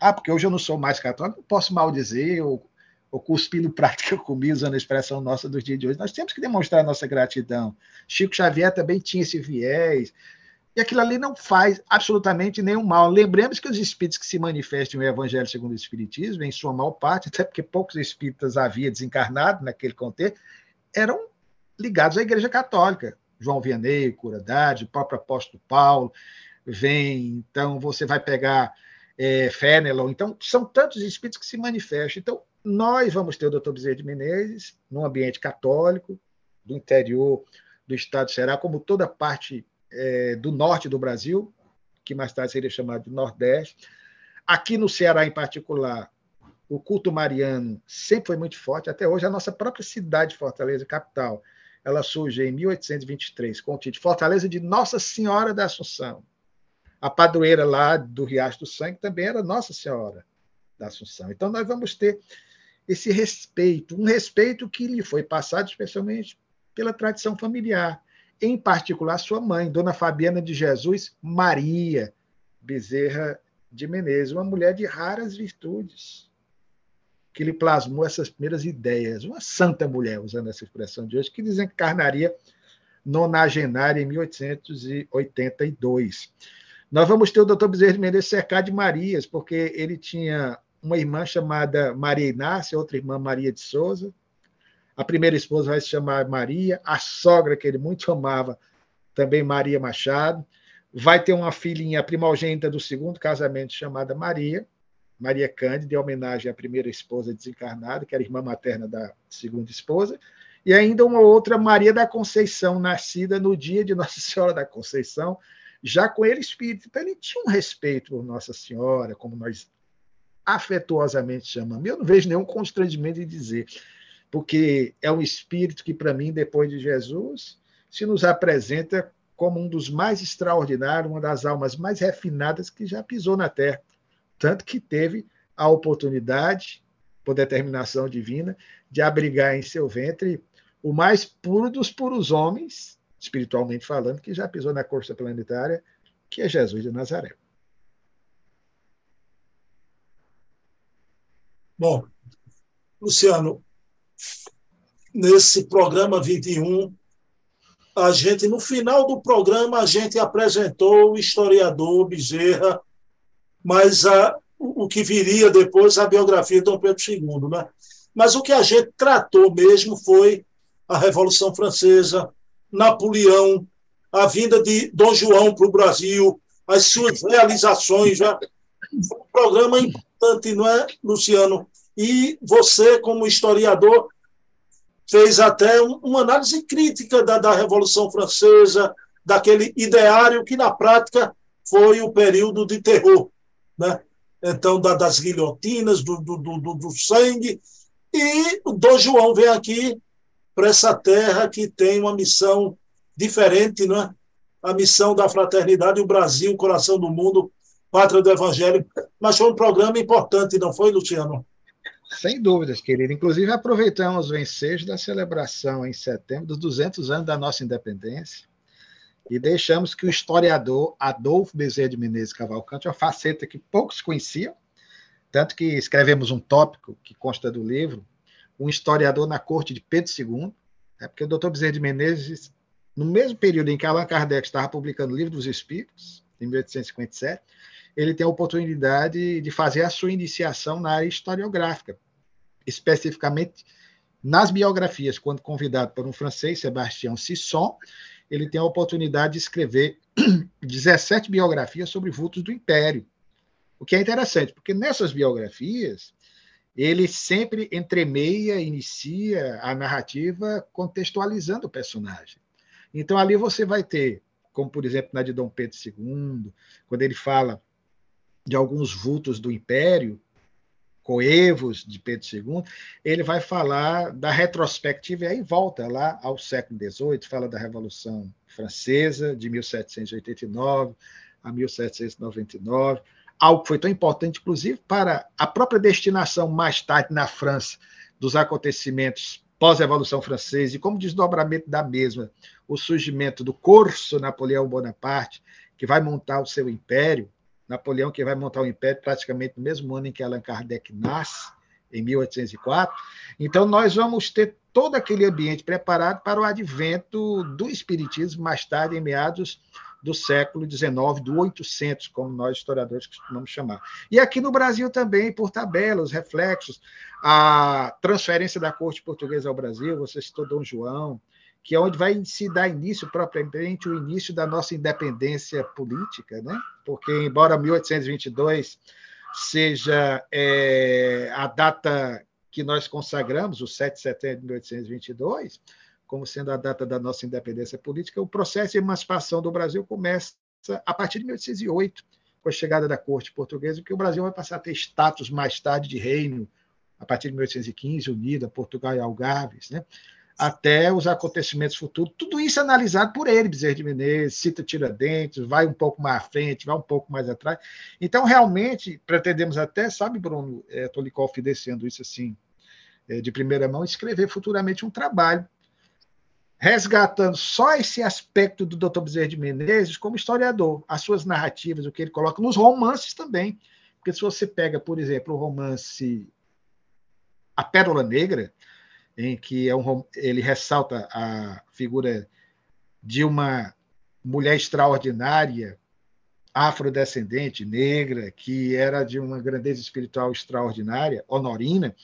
Ah, porque hoje eu não sou mais católico, posso mal dizer, ou ou cuspir no prato que eu comi, usando a expressão nossa dos dias de hoje. Nós temos que demonstrar nossa gratidão. Chico Xavier também tinha esse viés. E aquilo ali não faz absolutamente nenhum mal. Lembremos que os espíritos que se manifestam no Evangelho segundo o Espiritismo, em sua maior parte, até porque poucos espíritas havia desencarnado naquele contexto, eram ligados à Igreja Católica. João Vianney, Cura o próprio apóstolo Paulo, vem, então você vai pegar é, Fenelon, então são tantos espíritos que se manifestam. Então, nós vamos ter o doutor Bezerra de Menezes, num ambiente católico, do interior do estado do Ceará, como toda a parte é, do norte do Brasil, que mais tarde seria chamado de Nordeste. Aqui no Ceará, em particular, o culto mariano sempre foi muito forte, até hoje a nossa própria cidade de Fortaleza, capital, ela surge em 1823 com o título Fortaleza de Nossa Senhora da Assunção. A padroeira lá do Riacho do Sangue também era Nossa Senhora da Assunção. Então, nós vamos ter esse respeito, um respeito que lhe foi passado especialmente pela tradição familiar, em particular sua mãe, Dona Fabiana de Jesus Maria Bezerra de Menezes, uma mulher de raras virtudes, que lhe plasmou essas primeiras ideias, uma santa mulher, usando essa expressão de hoje, que desencarnaria nonagenária em 1882. Nós vamos ter o doutor Bezerra de Menezes cercado de Marias, porque ele tinha uma irmã chamada Maria Inácia, outra irmã Maria de Souza. A primeira esposa vai se chamar Maria, a sogra que ele muito amava, também Maria Machado. Vai ter uma filhinha primogênita do segundo casamento chamada Maria, Maria Cândida, em homenagem à primeira esposa desencarnada, que era irmã materna da segunda esposa, e ainda uma outra Maria da Conceição, nascida no dia de Nossa Senhora da Conceição, já com ele espírito. Então ele tinha um respeito por Nossa Senhora, como nós afetuosamente chamamos. Eu não vejo nenhum constrangimento em dizer, porque é um espírito que, para mim, depois de Jesus, se nos apresenta como um dos mais extraordinários, uma das almas mais refinadas que já pisou na Terra. Tanto que teve a oportunidade, por determinação divina, de abrigar em seu ventre o mais puro dos puros homens, espiritualmente falando, que já pisou na corça planetária, que é Jesus de Nazaré. Bom, Luciano, nesse programa 21, a gente, no final do programa, a gente apresentou o historiador Bezerra, mas a, o que viria depois, a biografia de Dom Pedro II. Né? Mas o que a gente tratou mesmo foi a Revolução Francesa, Napoleão, a vinda de Dom João para o Brasil, as suas realizações. Já. Foi um programa importante, não é, Luciano? E você, como historiador, fez até uma análise crítica da, da Revolução Francesa, daquele ideário que, na prática, foi o período de terror. Né? Então, da, das guilhotinas, do, do, do, do sangue. E o Dom João vem aqui para essa terra que tem uma missão diferente, né? a missão da fraternidade, o Brasil, o coração do mundo, pátria do Evangelho. Mas foi um programa importante, não foi, Luciano? Sem dúvidas, querido. Inclusive, aproveitamos o ensejo da celebração em setembro dos 200 anos da nossa independência e deixamos que o historiador Adolfo Bezerra de Menezes Cavalcante, uma faceta que poucos conheciam, tanto que escrevemos um tópico que consta do livro, um historiador na corte de Pedro II, é porque o doutor Bezerra de Menezes, no mesmo período em que Allan Kardec estava publicando o Livro dos Espíritos, em 1857, ele tem a oportunidade de fazer a sua iniciação na área historiográfica, especificamente nas biografias, quando convidado por um francês, Sebastião Sisson, ele tem a oportunidade de escrever 17 biografias sobre vultos do Império. O que é interessante, porque nessas biografias ele sempre entremeia, inicia a narrativa contextualizando o personagem. Então ali você vai ter, como por exemplo na de Dom Pedro II, quando ele fala de alguns vultos do Império, coevos de Pedro II, ele vai falar da retrospectiva, e aí volta lá ao século XVIII, fala da Revolução Francesa, de 1789 a 1799, algo que foi tão importante, inclusive, para a própria destinação mais tarde na França dos acontecimentos pós-Revolução Francesa e como desdobramento da mesma, o surgimento do Corso Napoleão Bonaparte, que vai montar o seu império, Napoleão que vai montar o império praticamente no mesmo ano em que Allan Kardec nasce, em 1804. Então, nós vamos ter todo aquele ambiente preparado para o advento do Espiritismo, mais tarde, em meados do século XIX, do 800, como nós historiadores costumamos chamar. E aqui no Brasil também, por tabela, os reflexos, a transferência da corte portuguesa ao Brasil, você citou Dom João, que é onde vai se dar início propriamente o início da nossa independência política, né? Porque embora 1822 seja é, a data que nós consagramos, o 7 de setembro de 1822, como sendo a data da nossa independência política, o processo de emancipação do Brasil começa a partir de 1808, com a chegada da corte portuguesa, que o Brasil vai passar a ter status mais tarde de reino, a partir de 1815, unido a Portugal e Algarves, né? Até os acontecimentos futuros. Tudo isso é analisado por ele, Bezerra de Menezes, cita Tiradentes, vai um pouco mais à frente, vai um pouco mais atrás. Então, realmente, pretendemos até, sabe, Bruno, estou é, lhe confidenciando isso assim, é, de primeira mão, escrever futuramente um trabalho resgatando só esse aspecto do Dr. Bezerra de Menezes como historiador, as suas narrativas, o que ele coloca nos romances também. Porque se você pega, por exemplo, o romance A Pérola Negra, em que é um, ele ressalta a figura de uma mulher extraordinária, afrodescendente, negra, que era de uma grandeza espiritual extraordinária, honorina,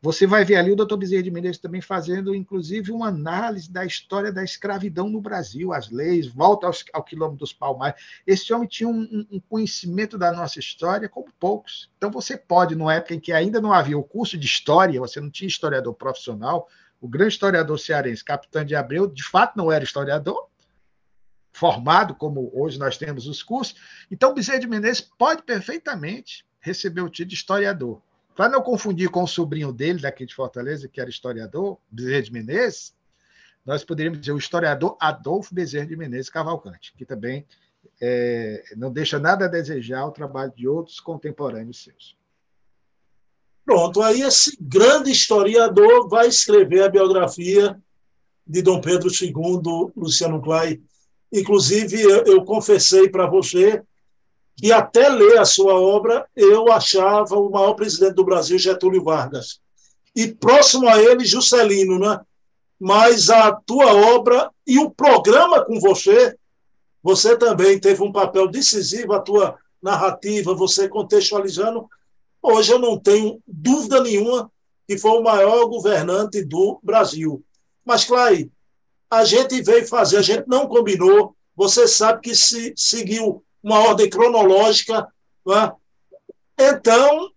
você vai ver ali o doutor Bezerra de Menezes também fazendo, inclusive, uma análise da história da escravidão no Brasil, as leis, volta aos, ao quilômetro dos Palmares. Esse homem tinha um, um, conhecimento da nossa história como poucos. Então, você pode, numa época em que ainda não havia o curso de história, você não tinha historiador profissional, o grande historiador cearense, Capitão de Abreu, de fato não era historiador, formado como hoje nós temos os cursos. Então, Bezerra de Menezes pode perfeitamente receber o título de historiador para não confundir com o sobrinho dele, daqui de Fortaleza, que era historiador, Bezerra de Menezes, nós poderíamos dizer o historiador Adolfo Bezerra de Menezes Cavalcante, que também é, não deixa nada a desejar o trabalho de outros contemporâneos seus. Pronto, aí esse grande historiador vai escrever a biografia de Dom Pedro II, Luciano Clay. Inclusive, eu, eu confessei para você que até ler a sua obra eu achava o maior presidente do Brasil, Getúlio Vargas. E próximo a ele, Juscelino, né? Mas a tua obra e o programa com você, você também teve um papel decisivo, a tua narrativa, você contextualizando. Hoje eu não tenho dúvida nenhuma que foi o maior governante do Brasil. Mas, Clay, a gente veio fazer, a gente não combinou. Você sabe que se seguiu uma ordem cronológica. É? Então,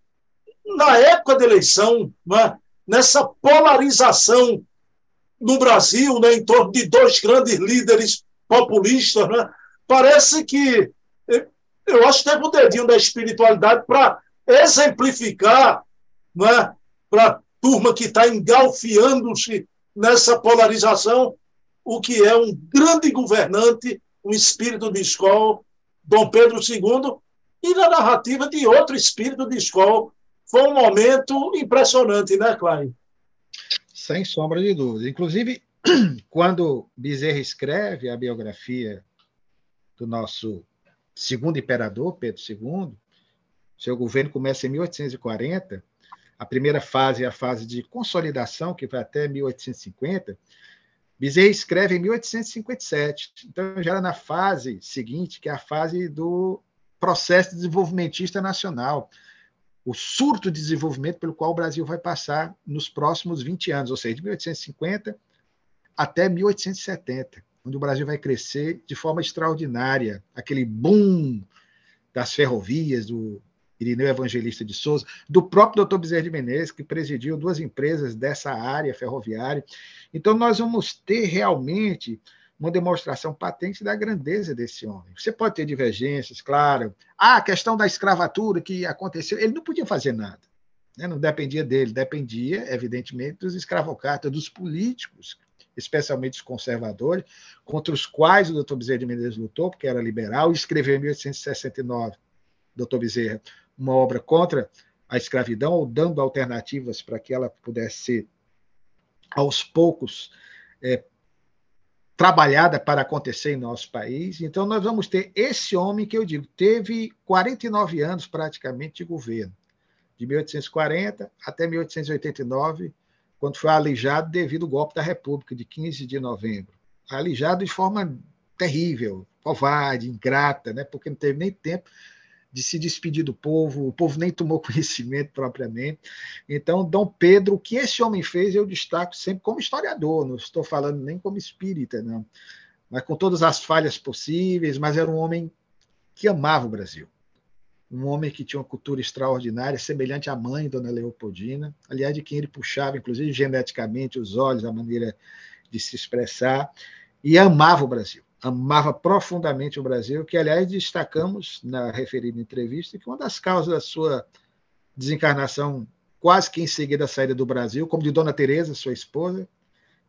na época da eleição, é? nessa polarização no Brasil, né, em torno de dois grandes líderes populistas, né, parece que eu acho que teve um dedinho da espiritualidade para exemplificar né, para a turma que está engalfiando-se nessa polarização o que é um grande governante, um espírito de escola, Dom Pedro II, e na narrativa de outro espírito de escola. Foi um momento impressionante, né, Klein? Sem sombra de dúvida. Inclusive, quando Bezerra escreve a biografia do nosso segundo imperador, Pedro II, seu governo começa em 1840, a primeira fase é a fase de consolidação, que vai até 1850, Bizet escreve em 1857, então já era na fase seguinte, que é a fase do processo desenvolvimentista nacional, o surto de desenvolvimento pelo qual o Brasil vai passar nos próximos 20 anos, ou seja, de 1850 até 1870, onde o Brasil vai crescer de forma extraordinária, aquele boom das ferrovias, do Irineu Evangelista de Souza, do próprio doutor Bezerra de Menezes, que presidiu duas empresas dessa área ferroviária. Então, nós vamos ter realmente uma demonstração patente da grandeza desse homem. Você pode ter divergências, claro. Ah, a questão da escravatura que aconteceu, ele não podia fazer nada. Né? Não dependia dele, dependia, evidentemente, dos escravocratas, dos políticos, especialmente os conservadores, contra os quais o doutor Bezerra de Menezes lutou, porque era liberal, escreveu em 1869, doutor Bezerra, uma obra contra a escravidão, ou dando alternativas para que ela pudesse ser, aos poucos, é, trabalhada para acontecer em nosso país. Então, nós vamos ter esse homem que eu digo, teve 49 anos praticamente de governo, de 1840 até 1889, quando foi alijado devido ao golpe da República, de 15 de novembro. Alijado de forma terrível, covarde, ingrata, né? porque não teve nem tempo de se despedir do povo, o povo nem tomou conhecimento propriamente. Então, Dom Pedro, o que esse homem fez, eu destaco sempre como historiador, não estou falando nem como espírita, não. Mas com todas as falhas possíveis, mas era um homem que amava o Brasil. Um homem que tinha uma cultura extraordinária, semelhante à mãe, Dona Leopoldina, aliás, de quem ele puxava, inclusive geneticamente, os olhos, a maneira de se expressar, e amava o Brasil amava profundamente o Brasil, que, aliás, destacamos na referida entrevista que uma das causas da sua desencarnação, quase que em seguida a saída do Brasil, como de Dona Teresa, sua esposa,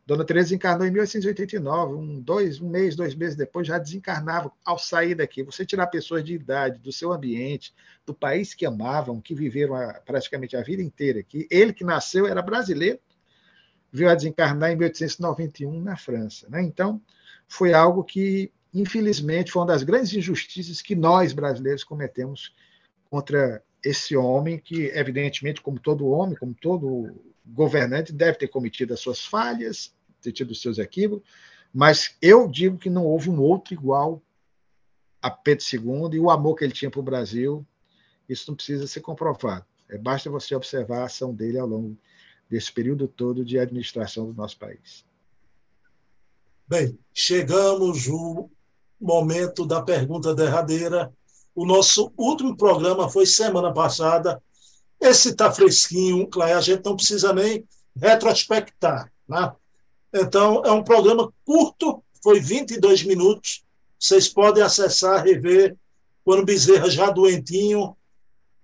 Dona Teresa encarnou em 1889, um, dois, um mês, dois meses depois já desencarnava ao sair daqui. Você tirar pessoas de idade, do seu ambiente, do país que amavam, que viveram a, praticamente a vida inteira aqui. Ele que nasceu era brasileiro, veio a desencarnar em 1891 na França. Né? Então, foi algo que, infelizmente, foi uma das grandes injustiças que nós brasileiros cometemos contra esse homem que, evidentemente, como todo homem, como todo governante, deve ter cometido as suas falhas, ter tido os seus equívocos, mas eu digo que não houve um outro igual a Pedro II e o amor que ele tinha para o Brasil, isso não precisa ser comprovado. É, basta você observar a ação dele ao longo desse período todo de administração do nosso país. Bem, chegamos o momento da pergunta derradeira. O nosso último programa foi semana passada. Esse está fresquinho, a gente não precisa nem retrospectar. Né? Então, é um programa curto, foi 22 minutos. Vocês podem acessar, rever, quando Bezerra já doentinho,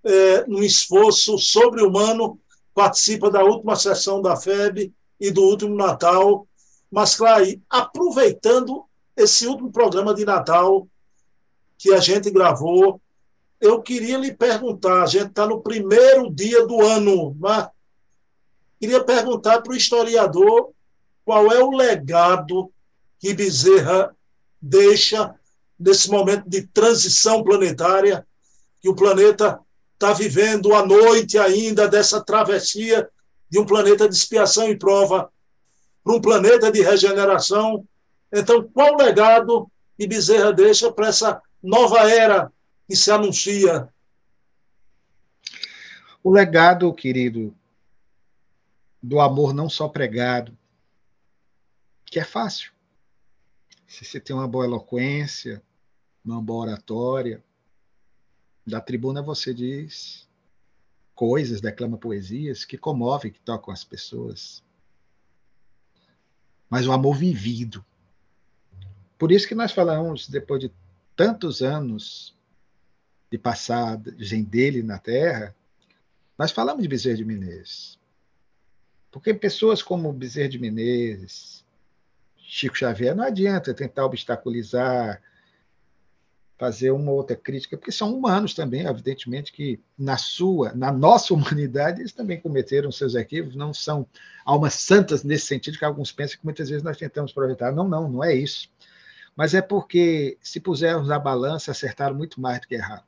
é, num esforço sobre-humano, participa da última sessão da FEB e do último Natal. Mas, claro, aproveitando esse último programa de Natal que a gente gravou, eu queria lhe perguntar: a gente está no primeiro dia do ano, mas queria perguntar para o historiador qual é o legado que Bezerra deixa nesse momento de transição planetária, que o planeta está vivendo a noite ainda dessa travessia de um planeta de expiação e prova para um planeta de regeneração. Então, qual legado que Bezerra deixa para essa nova era que se anuncia? O legado, querido, do amor não só pregado, que é fácil. Se você tem uma boa eloquência, uma boa oratória, da tribuna você diz coisas, declama poesias que comovem, que tocam as pessoas. Mas o amor vivido. Por isso que nós falamos, depois de tantos anos de passagem dele na Terra, nós falamos de Bezerra de Menezes. Porque pessoas como Bezerra de Menezes, Chico Xavier, não adianta tentar obstaculizar, fazer uma outra crítica, porque são humanos também, evidentemente que na sua, na nossa humanidade, eles também cometeram seus equívocos, não são almas santas nesse sentido que alguns pensam que muitas vezes nós tentamos projetar. Não, não, não é isso. Mas é porque se pusermos na balança, acertaram muito mais do que erraram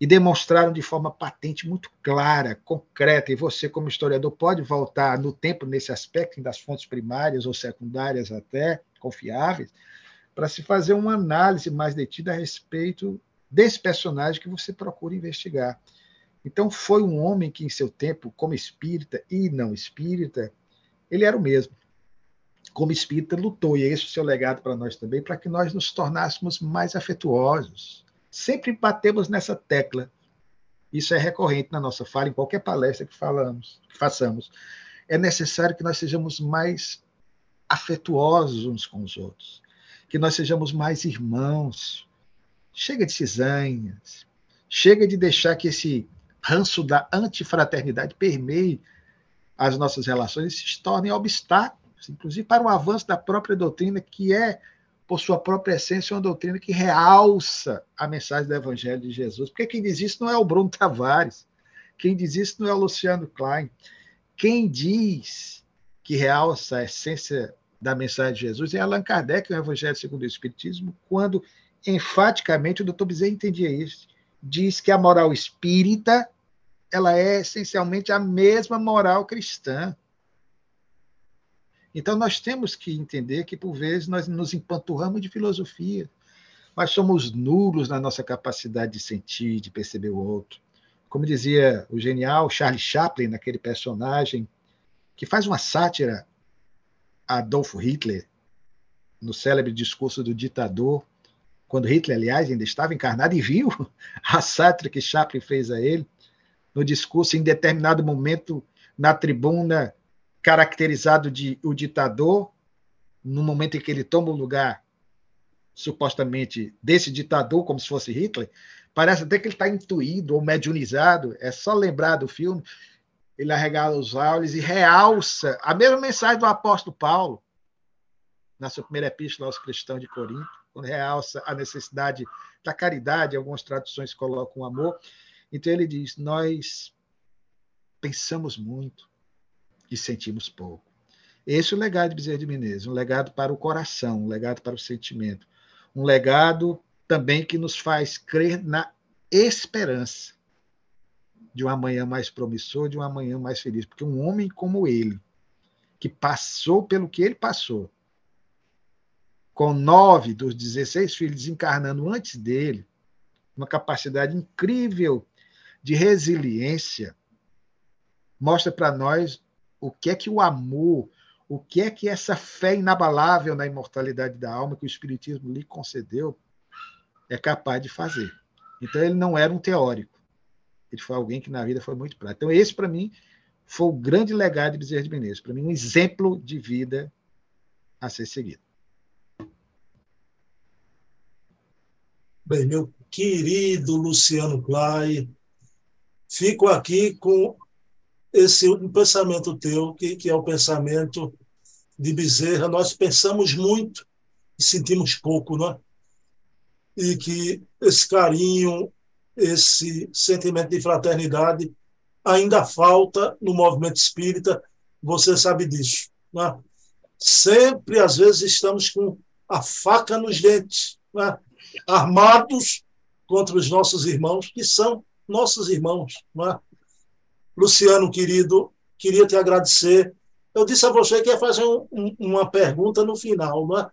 e demonstraram de forma patente, muito clara, concreta, e você, como historiador, pode voltar no tempo nesse aspecto, das fontes primárias ou secundárias até, confiáveis, para se fazer uma análise mais detida a respeito desse personagem que você procura investigar. Então, foi um homem que, em seu tempo, como espírita e não espírita, ele era o mesmo. Como espírita, lutou, e é esse o seu legado para nós também, para que nós nos tornássemos mais afetuosos, Sempre batemos nessa tecla. Isso é recorrente na nossa fala, em qualquer palestra que falamos, que façamos. É necessário que nós sejamos mais afetuosos uns com os outros, que nós sejamos mais irmãos. Chega de cisanhas, chega de deixar que esse ranço da antifraternidade permeie as nossas relações e se tornem obstáculos, inclusive para o avanço da própria doutrina, que é por sua própria essência, uma doutrina que realça a mensagem do Evangelho de Jesus. Porque quem diz isso não é o Bruno Tavares, quem diz isso não é o Luciano Klein. Quem diz que realça a essência da mensagem de Jesus é Allan Kardec, no Evangelho segundo o Espiritismo, quando enfaticamente o doutor Bezerra entendia isso. Diz que a moral espírita ela é essencialmente a mesma moral cristã. Então, nós temos que entender que, por vezes, nós nos empanturramos de filosofia, mas somos nulos na nossa capacidade de sentir, de perceber o outro. Como dizia o genial Charlie Chaplin, naquele personagem que faz uma sátira Adolfo Hitler, no célebre discurso do ditador, quando Hitler, aliás, ainda estava encarnado e viu a sátira que Chaplin fez a ele, no discurso, em determinado momento, na tribuna, caracterizado de o ditador, no momento em que ele toma o lugar, supostamente, desse ditador, como se fosse Hitler, parece até que ele está intuído ou mediunizado. É só lembrar do filme. Ele arregala os olhos e realça a mesma mensagem do apóstolo Paulo, na sua primeira epístola aos cristãos de Corinto, quando realça a necessidade da caridade, algumas traduções colocam o amor. Então ele diz: Nós pensamos muito e sentimos pouco. Esse é o legado de Bezerra de Menezes, um legado para o coração, um legado para o sentimento, um legado também que nos faz crer na esperança de um amanhã mais promissor, de um amanhã mais feliz, porque um homem como ele, que passou pelo que ele passou, com nove dos 16 filhos encarnando antes dele, uma capacidade incrível de resiliência, mostra para nós o que é que o amor, o que é que essa fé inabalável na imortalidade da alma que o Espiritismo lhe concedeu é capaz de fazer. Então, ele não era um teórico. Ele foi alguém que na vida foi muito prático. Então, esse, para mim, foi o grande legado de Bezerra de Menezes. Para mim, um exemplo de vida a ser seguido. Bem, meu querido Luciano Clay, fico aqui com esse último pensamento teu, que, que é o pensamento de Bezerra, nós pensamos muito e sentimos pouco, não é? E que esse carinho, esse sentimento de fraternidade ainda falta no movimento espírita, você sabe disso. Não é? Sempre, às vezes, estamos com a faca nos dentes, é? armados contra os nossos irmãos, que são nossos irmãos. É? Luciano, querido, queria te agradecer eu disse a você que ia fazer um, um, uma pergunta no final, né?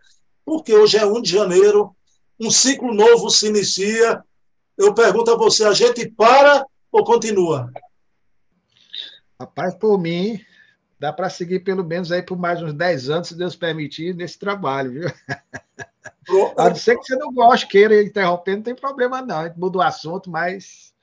porque hoje é 1 de janeiro, um ciclo novo se inicia. Eu pergunto a você: a gente para ou continua? Rapaz, por mim, dá para seguir pelo menos aí por mais uns 10 anos, se Deus permitir, nesse trabalho, viu? A não ser que você não goste, queira interromper, não tem problema não. A gente muda o assunto, mas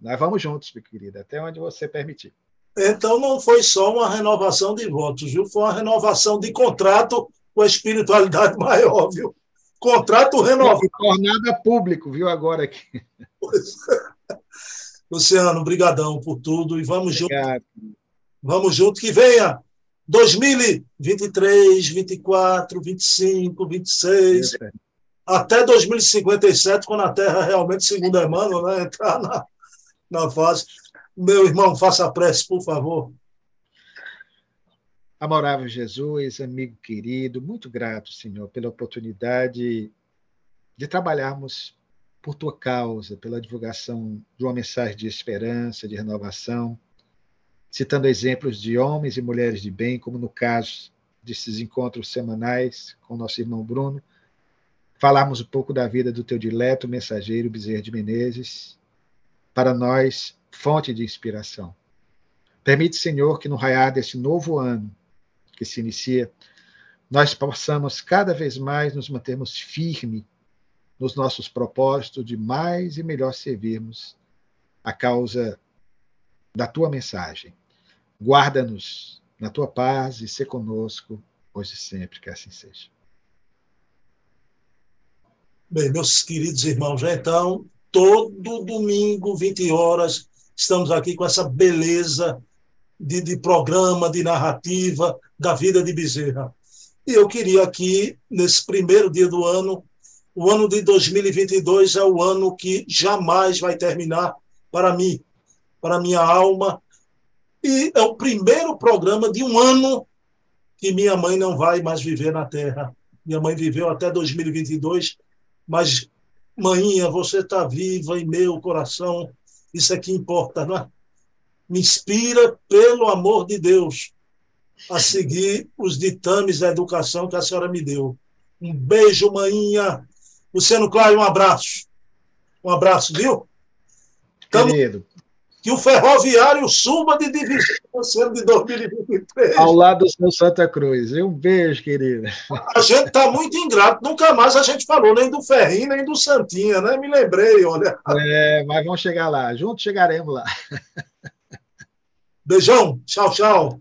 nós vamos juntos, meu querido, até onde você permitir. Então, não foi só uma renovação de votos, viu? Foi uma renovação de contrato com a espiritualidade maior, viu? Contrato renovado. Tornada público, viu, agora aqui. Luciano, brigadão por tudo e vamos Obrigado. junto. Vamos junto que venha 2023, 24, 25, 26, é. até 2057, quando a Terra realmente, segundo Emmanuel, né, entrar na, na fase. Meu irmão, faça a prece, por favor. Amorável Jesus, amigo querido, muito grato, Senhor, pela oportunidade de trabalharmos por tua causa, pela divulgação de uma mensagem de esperança, de renovação, citando exemplos de homens e mulheres de bem, como no caso desses encontros semanais com nosso irmão Bruno, falarmos um pouco da vida do teu dileto mensageiro Bezerra de Menezes, para nós fonte de inspiração. Permite, Senhor, que no raiar desse novo ano que se inicia, nós possamos cada vez mais nos mantermos firmes nos nossos propósitos de mais e melhor servirmos a causa da tua mensagem. Guarda-nos na tua paz e se conosco hoje e sempre, que assim seja. Bem, meus queridos irmãos, então, todo domingo, 20 horas, estamos aqui com essa beleza de, de programa, de narrativa da vida de Bezerra. E eu queria aqui, nesse primeiro dia do ano, o ano de 2022 é o ano que jamais vai terminar para mim, para minha alma. E é o primeiro programa de um ano que minha mãe não vai mais viver na Terra. Minha mãe viveu até 2022, mas, mãinha, você está viva em meu coração isso é que importa, não é? Me inspira, pelo amor de Deus, a seguir os ditames da educação que a senhora me deu. Um beijo, maninha. Luciano Clay, um abraço. Um abraço, viu? Tamo... Querido que o ferroviário suba de divisão de 2023. Ao lado do seu Santa Cruz. Um beijo, querido. A gente está muito ingrato. Nunca mais a gente falou nem do Ferrinho, nem do Santinha, né? Me lembrei, olha. É, mas vamos chegar lá. Juntos chegaremos lá. Beijão. Tchau, tchau.